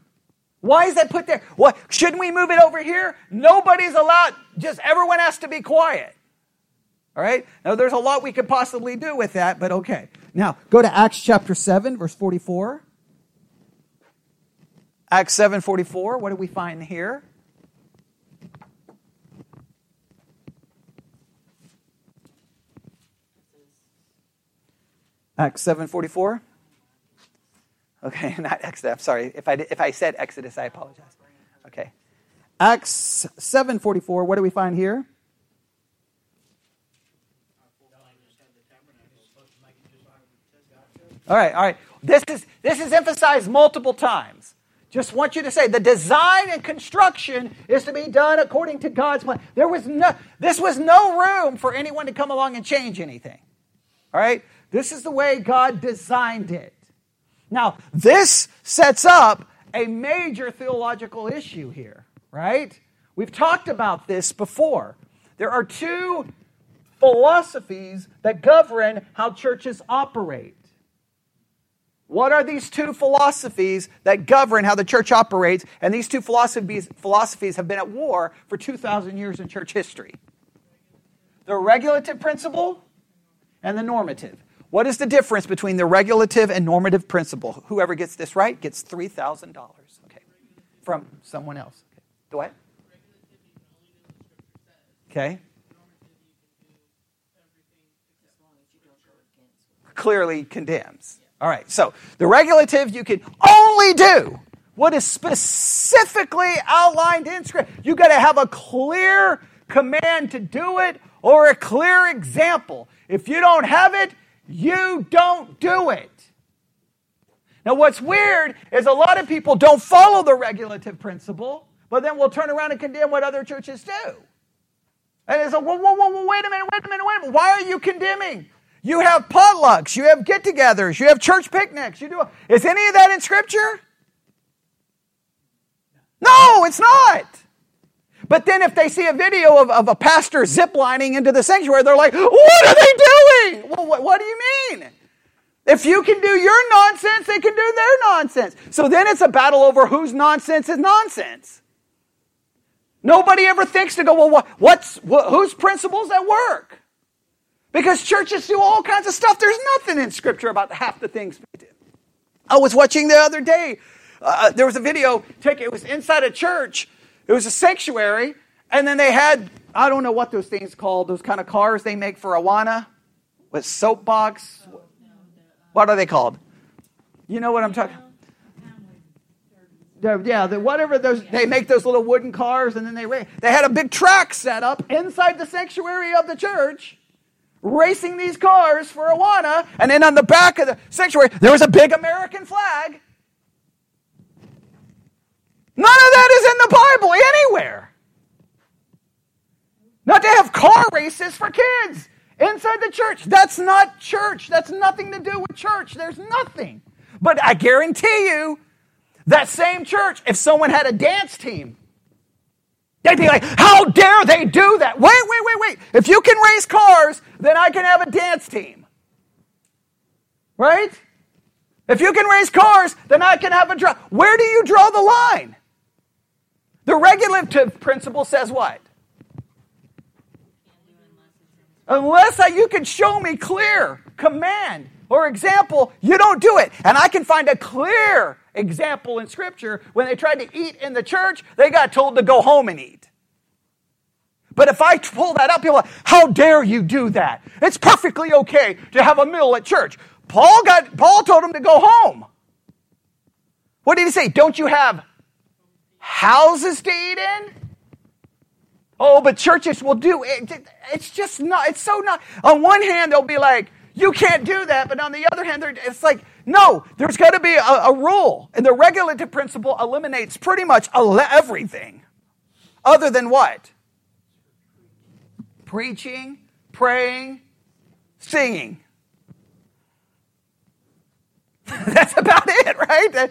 A: Why is that put there? What shouldn't we move it over here? Nobody's allowed. Just everyone has to be quiet. All right? Now, there's a lot we could possibly do with that, but okay. Now, go to Acts chapter 7, verse 44. Acts 7 44. What do we find here? Acts 7 44. Okay, [laughs] not Exodus. I'm sorry. If I, if I said Exodus, I apologize. Okay. Acts 7 44. What do we find here? All right, all right. This is this is emphasized multiple times. Just want you to say the design and construction is to be done according to God's plan. There was no this was no room for anyone to come along and change anything. All right? This is the way God designed it. Now, this sets up a major theological issue here, right? We've talked about this before. There are two philosophies that govern how churches operate. What are these two philosophies that govern how the church operates? And these two philosophies, philosophies have been at war for 2,000 years in church history the regulative principle and the normative. What is the difference between the regulative and normative principle? Whoever gets this right gets $3,000. Okay. From someone else. Okay. Go ahead. Okay. Clearly condemns. All right, so the regulative you can only do what is specifically outlined in Scripture. You got to have a clear command to do it or a clear example. If you don't have it, you don't do it. Now, what's weird is a lot of people don't follow the regulative principle, but then we'll turn around and condemn what other churches do. And it's like, whoa, whoa, whoa, whoa, wait a minute, wait a minute, wait a minute. Why are you condemning? You have potlucks, you have get togethers, you have church picnics. You do. Is any of that in Scripture? No, it's not. But then if they see a video of, of a pastor ziplining into the sanctuary, they're like, what are they doing? Well, what, what do you mean? If you can do your nonsense, they can do their nonsense. So then it's a battle over whose nonsense is nonsense. Nobody ever thinks to go, well, what, what's, what, whose principles at work? Because churches do all kinds of stuff. There's nothing in Scripture about half the things we do. I was watching the other day. Uh, there was a video. Take it was inside a church. It was a sanctuary, and then they had I don't know what those things called. Those kind of cars they make for Awana with soapbox. What are they called? You know what I'm talking. Yeah, the, whatever those they make those little wooden cars, and then they they had a big track set up inside the sanctuary of the church racing these cars for Awana, and then on the back of the sanctuary, there was a big American flag. None of that is in the Bible anywhere. Not to have car races for kids inside the church. That's not church. That's nothing to do with church. There's nothing. But I guarantee you, that same church, if someone had a dance team, They'd be like, how dare they do that? Wait, wait, wait, wait. If you can race cars, then I can have a dance team. Right? If you can race cars, then I can have a draw. Where do you draw the line? The regulative principle says what? Unless I, you can show me clear command or example, you don't do it. And I can find a clear example in Scripture. When they tried to eat in the church, they got told to go home and eat. But if I pull that up, people are like, how dare you do that? It's perfectly okay to have a meal at church. Paul got Paul told him to go home. What did he say? Don't you have houses to eat in? Oh, but churches will do it. It's just not, it's so not. On one hand, they'll be like, you can't do that. But on the other hand, it's like, no, there's got to be a, a, rule. And the regulative principle eliminates pretty much everything. Other than what? Preaching, praying, singing. [laughs] That's about it, right?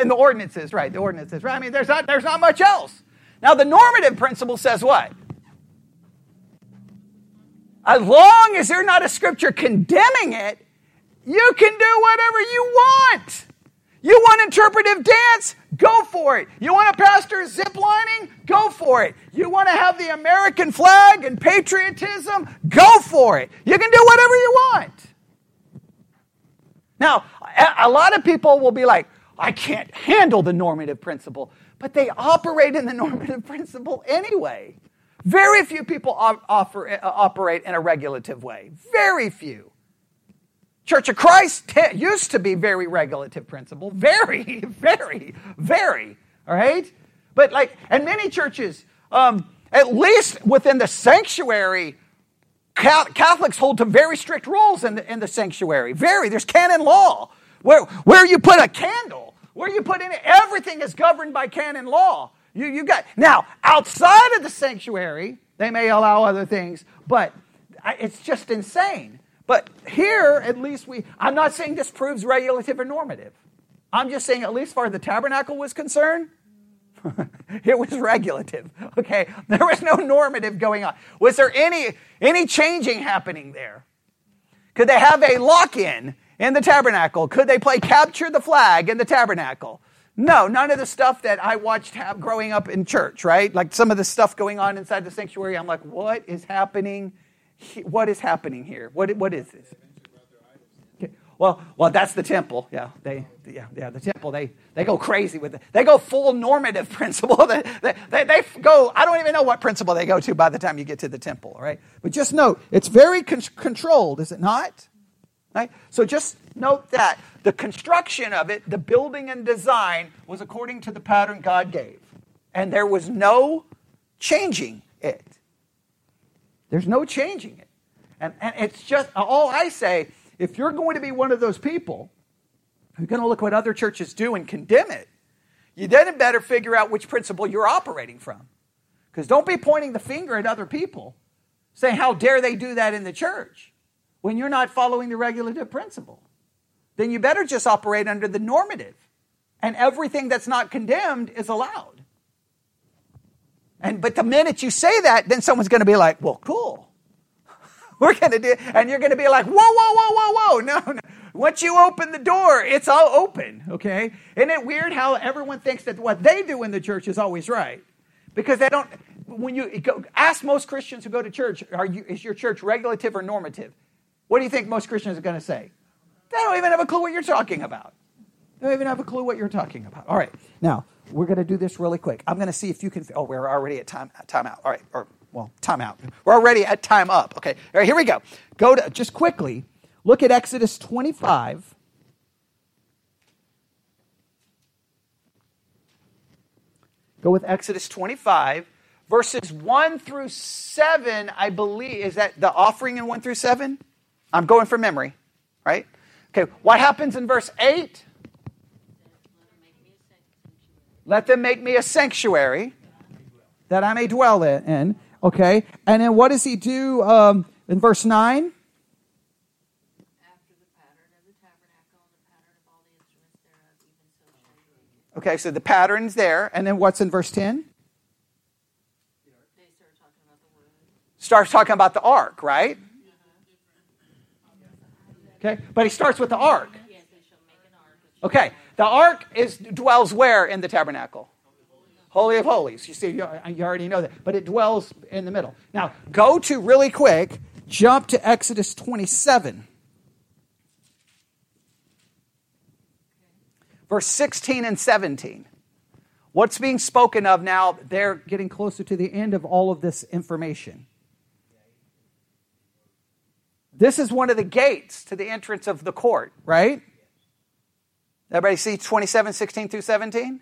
A: And the ordinances, right? The ordinances, right? I mean, there's not, there's not much else. Now, the normative principle says what? As long as there's not a scripture condemning it, you can do whatever you want. You want interpretive dance? Go for it. You want a pastor ziplining? Go for it. You want to have the American flag and patriotism? Go for it. You can do whatever you want. Now, a lot of people will be like, I can't handle the normative principle, but they operate in the [laughs] normative principle anyway. Very few people offer, uh, operate in a regulative way. Very few. Church of Christ t- used to be very regulative principle. Very, [laughs] very, very. All right? But like, and many churches, um, at least within the sanctuary, Catholics hold to very strict rules in the, in the sanctuary. Very. There's canon law. Where, where you put a candle, where you put in it, everything is governed by canon law. You, you got now outside of the sanctuary, they may allow other things, but it's just insane. But here, at least we, I'm not saying this proves regulative or normative. I'm just saying, at least far as the tabernacle was concerned, [laughs] it was regulative. [laughs] Okay, there was no normative going on. Was there any any changing happening there? Could they have a lock-in in the tabernacle? Could they play capture the flag in the tabernacle? No, none of the stuff that I watched have growing up in church, right? Like some of the stuff going on inside the sanctuary. I'm like, what is happening? What is happening here? What, what is this? Well, well, that's the temple. Yeah, they, yeah, yeah, the temple. They, they go crazy with it. They go full normative [laughs] principle. they, they, they go. I don't even know what principle they go to by the time you get to the temple. Right? But just note, it's very con- controlled, is it not? Right? So just note that the construction of it, the building and design, was according to the pattern God gave. And there was no changing it. There's no changing it. And, and it's just, all I say, if you're going to be one of those people you're going to look at what other churches do and condemn it, you then better figure out which principle you're operating from. Because don't be pointing the finger at other people, saying, How dare they do that in the church when you're not following the regulative principle? Then you better just operate under the normative. And everything that's not condemned is allowed. And but the minute you say that, then someone's going to be like, "Well, cool. [laughs] We're going to do," and you're going to be like, "Whoa, whoa, whoa, whoa, whoa! No, no. Once you open the door, it's all open." Okay? Isn't it weird how everyone thinks that what they do in the church is always right? Because they don't. When you go, ask most Christians who go to church, are you, is your church regulative or normative? What do you think most Christians are going to say? They don't even have a clue what you're talking about. They don't even have a clue what you're talking about. All right. Now, we're going to do this really quick. I'm going to see if you can. Oh, we're already at time, time out. All right. Or, well, time out. We're already at time up. Okay. All right, here we go. Go to, just quickly, look at Exodus 25. Go with Exodus 25, verses 1 through 7, I believe. Is that the offering in 1 through 7? I'm going from memory, right? Okay, what happens in verse 8? Let them make me a sanctuary that I may dwell in. Okay, and then what does he do um, in verse 9? Okay, so the pattern's there. And then what's in verse 10? Starts talking about the ark, right? Okay, but he starts with the ark. Okay, the ark is dwells where in the tabernacle? Holy of Holies. You see, you already know that, but it dwells in the middle. Now, go to really quick, jump to Exodus 27. Verse 16 and 17. What's being spoken of now? They're getting closer to the end of all of this information. This is one of the gates to the entrance of the court, right? Everybody see 27, 16 through 17?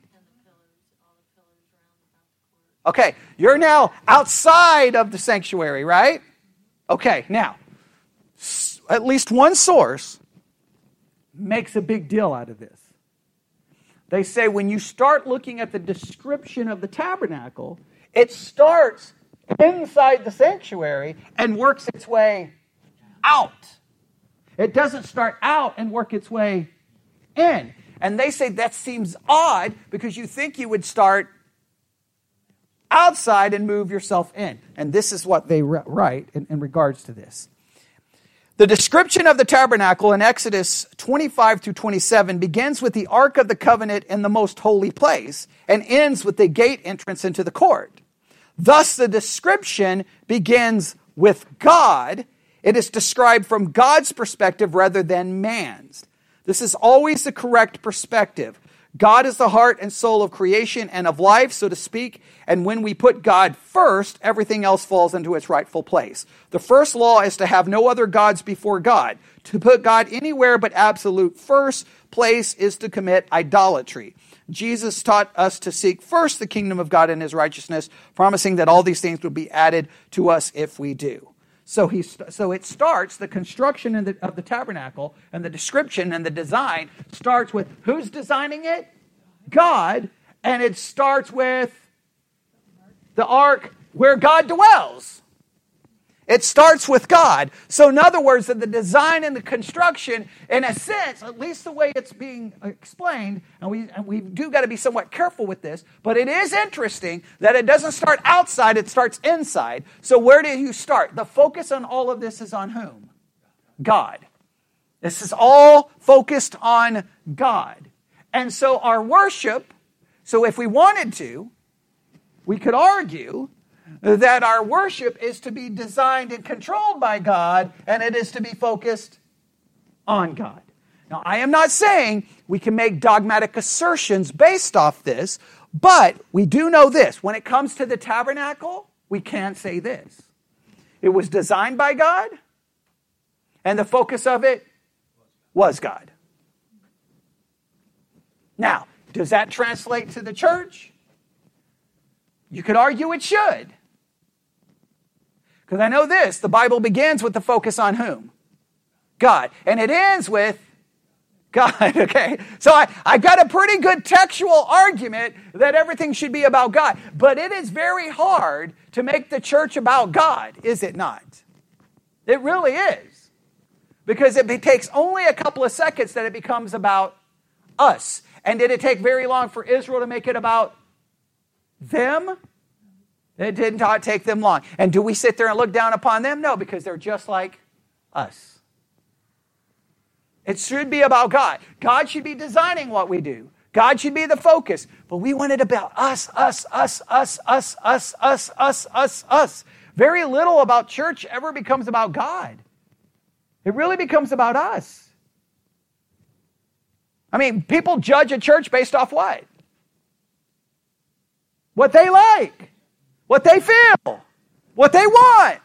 A: Okay, you're now outside of the sanctuary, right? Okay, now, at least one source makes a big deal out of this. They say when you start looking at the description of the tabernacle, it starts inside the sanctuary and works its way out. It doesn't start out and work its way in. And they say that seems odd because you think you would start outside and move yourself in. And this is what they write in, in regards to this. The description of the tabernacle in Exodus 25 through 27 begins with the Ark of the Covenant in the most holy place and ends with the gate entrance into the court. Thus, the description begins with God. It is described from God's perspective rather than man's. This is always the correct perspective. God is the heart and soul of creation and of life, so to speak, and when we put God first, everything else falls into its rightful place. The first law is to have no other gods before God. To put God anywhere but absolute first place is to commit idolatry. Jesus taught us to seek first the kingdom of God and his righteousness, promising that all these things will be added to us if we do. So, he, so it starts, the construction the, of the tabernacle and the description and the design starts with who's designing it? God. And it starts with the ark where God dwells. It starts with God. So, in other words, that the design and the construction, in a sense, at least the way it's being explained, and we, and we do got to be somewhat careful with this, but it is interesting that it doesn't start outside, it starts inside. So, where do you start? The focus on all of this is on whom? God. This is all focused on God. And so, our worship, so if we wanted to, we could argue that our worship is to be designed and controlled by God, and it is to be focused on God. Now, I am not saying we can make dogmatic assertions based off this, but we do know this. When it comes to the tabernacle, we can say this it was designed by God, and the focus of it was God. Now, does that translate to the church? You could argue it should. Because I know this the Bible begins with the focus on whom? God. And it ends with God, [laughs] okay? So I, I got a pretty good textual argument that everything should be about God. But it is very hard to make the church about God, is it not? It really is. Because it takes only a couple of seconds that it becomes about us. And did it take very long for Israel to make it about them? It did not take them long. And do we sit there and look down upon them? No, because they're just like us. It should be about God. God should be designing what we do. God should be the focus. But we want it about us, us, us, us, us, us, us, us, us, us. Very little about church ever becomes about God. It really becomes about us. I mean, people judge a church based off what? What they like, what they feel, what they want.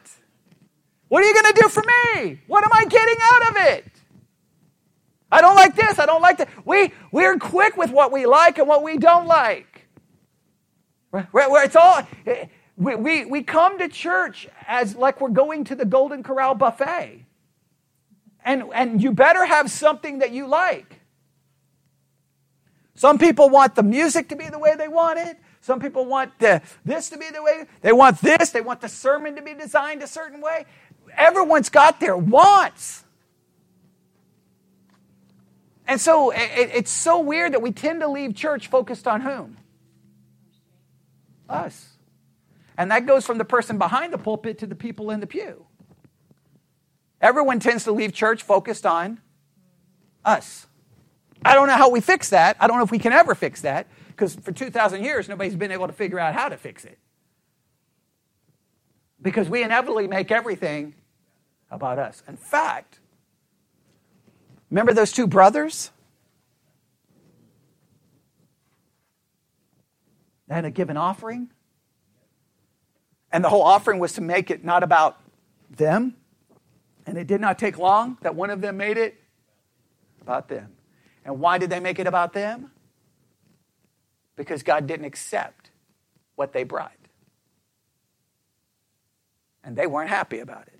A: What are you going to do for me? What am I getting out of it? I don't like this. I don't like that. We, we're quick with what we like and what we don't like. Where, it's all, we, we, we come to church as like we're going to the Golden Corral buffet. And, and you better have something that you like. Some people want the music to be the way they want it. Some people want the, this to be the way they want this. They want the sermon to be designed a certain way. Everyone's got their wants. And so it, it's so weird that we tend to leave church focused on whom? Us. And that goes from the person behind the pulpit to the people in the pew. Everyone tends to leave church focused on us. I don't know how we fix that. I don't know if we can ever fix that because for 2,000 years, nobody's been able to figure out how to fix it. Because we inevitably make everything about us. In fact, Remember those two brothers? They had to give an offering. And the whole offering was to make it not about them. And it did not take long that one of them made it about them. And why did they make it about them? Because God didn't accept what they brought. And they weren't happy about it.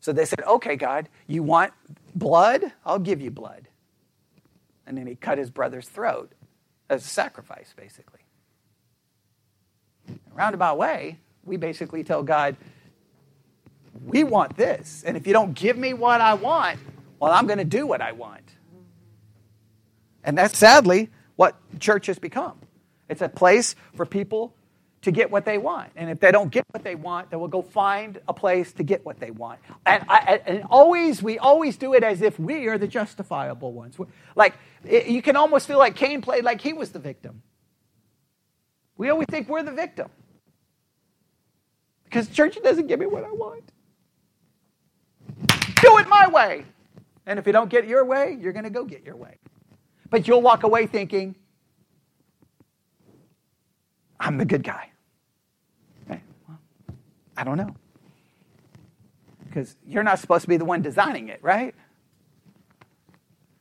A: So they said, Okay, God, you want blood? I'll give you blood. And then he cut his brother's throat as a sacrifice, basically. In a roundabout way, we basically tell God, We want this. And if you don't give me what I want, well, I'm going to do what I want. And that's sadly what church has become. It's a place for people to get what they want. And if they don't get what they want, they will go find a place to get what they want. And, I, and always, we always do it as if we are the justifiable ones. Like, it, you can almost feel like Cain played like he was the victim. We always think we're the victim. Because church doesn't give me what I want. Do it my way. And if you don't get your way, you're going to go get your way. But you'll walk away thinking, I'm the good guy. Okay, well, I don't know. Because you're not supposed to be the one designing it, right?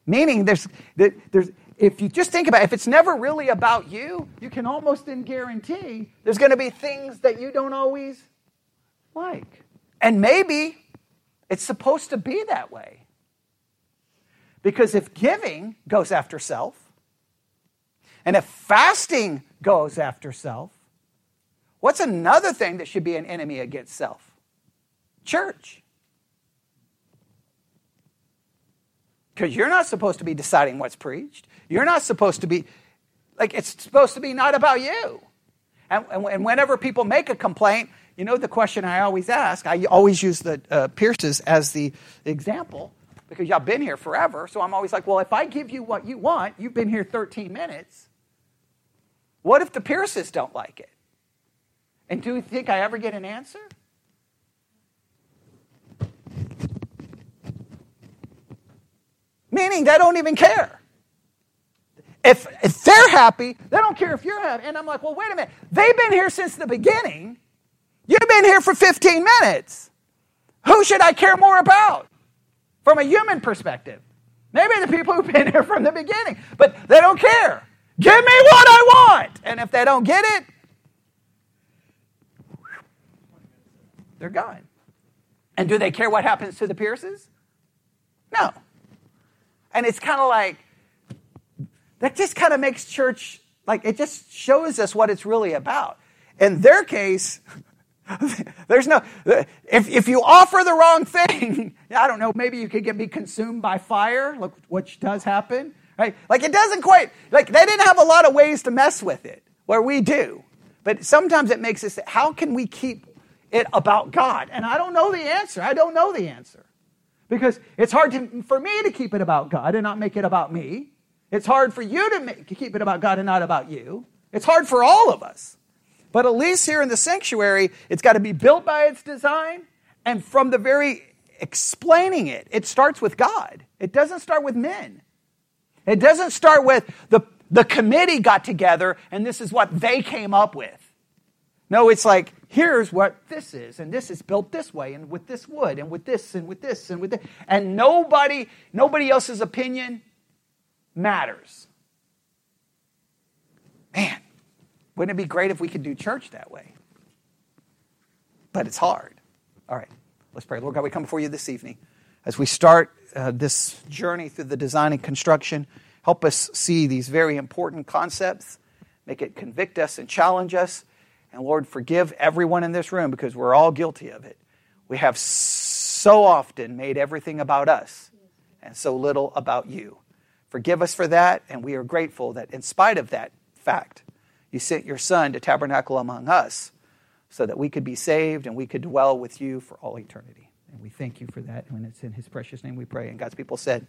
A: Meaning, there's, there's, if you just think about it, if it's never really about you, you can almost then guarantee there's going to be things that you don't always like. And maybe it's supposed to be that way. Because if giving goes after self, and if fasting goes after self, what's another thing that should be an enemy against self? Church. Because you're not supposed to be deciding what's preached. You're not supposed to be, like, it's supposed to be not about you. And, and whenever people make a complaint, you know the question I always ask, I always use the uh, Pierces as the example because y'all been here forever. So I'm always like, well, if I give you what you want, you've been here 13 minutes. What if the Pierces don't like it? And do you think I ever get an answer? Meaning they don't even care. If, if they're happy, they don't care if you're happy. And I'm like, well, wait a minute. They've been here since the beginning. You've been here for 15 minutes. Who should I care more about from a human perspective? Maybe the people who've been here from the beginning, but they don't care. Give me what I want. And if they don't get it, they're gone. And do they care what happens to the Pierces? No. And it's kind of like, that just kind of makes church, like, it just shows us what it's really about. In their case, [laughs] [laughs] there's no, if, if you offer the wrong thing, [laughs] I don't know, maybe you could get me consumed by fire, look, which does happen, right? Like, it doesn't quite, like, they didn't have a lot of ways to mess with it, where we do. But sometimes it makes us, how can we keep it about God? And I don't know the answer. I don't know the answer. Because it's hard to, for me to keep it about God and not make it about me. It's hard for you to make, keep it about God and not about you. It's hard for all of us. But at least here in the sanctuary, it's got to be built by its design. And from the very explaining it, it starts with God. It doesn't start with men. It doesn't start with the, the committee got together and this is what they came up with. No, it's like, here's what this is, and this is built this way, and with this wood, and with this, and with this, and with this. And nobody, nobody else's opinion matters. Man, wouldn't it be great if we could do church that way? But it's hard. All right, let's pray. Lord God, we come before you this evening as we start uh, this journey through the design and construction. Help us see these very important concepts, make it convict us and challenge us and Lord, forgive everyone in this room because we're all guilty of it. We have so often made everything about us and so little about you. Forgive us for that, and we are grateful that in spite of that fact, you sent your Son to tabernacle among us so that we could be saved and we could dwell with you for all eternity. And we thank you for that. And it's in his precious name we pray. And God's people said,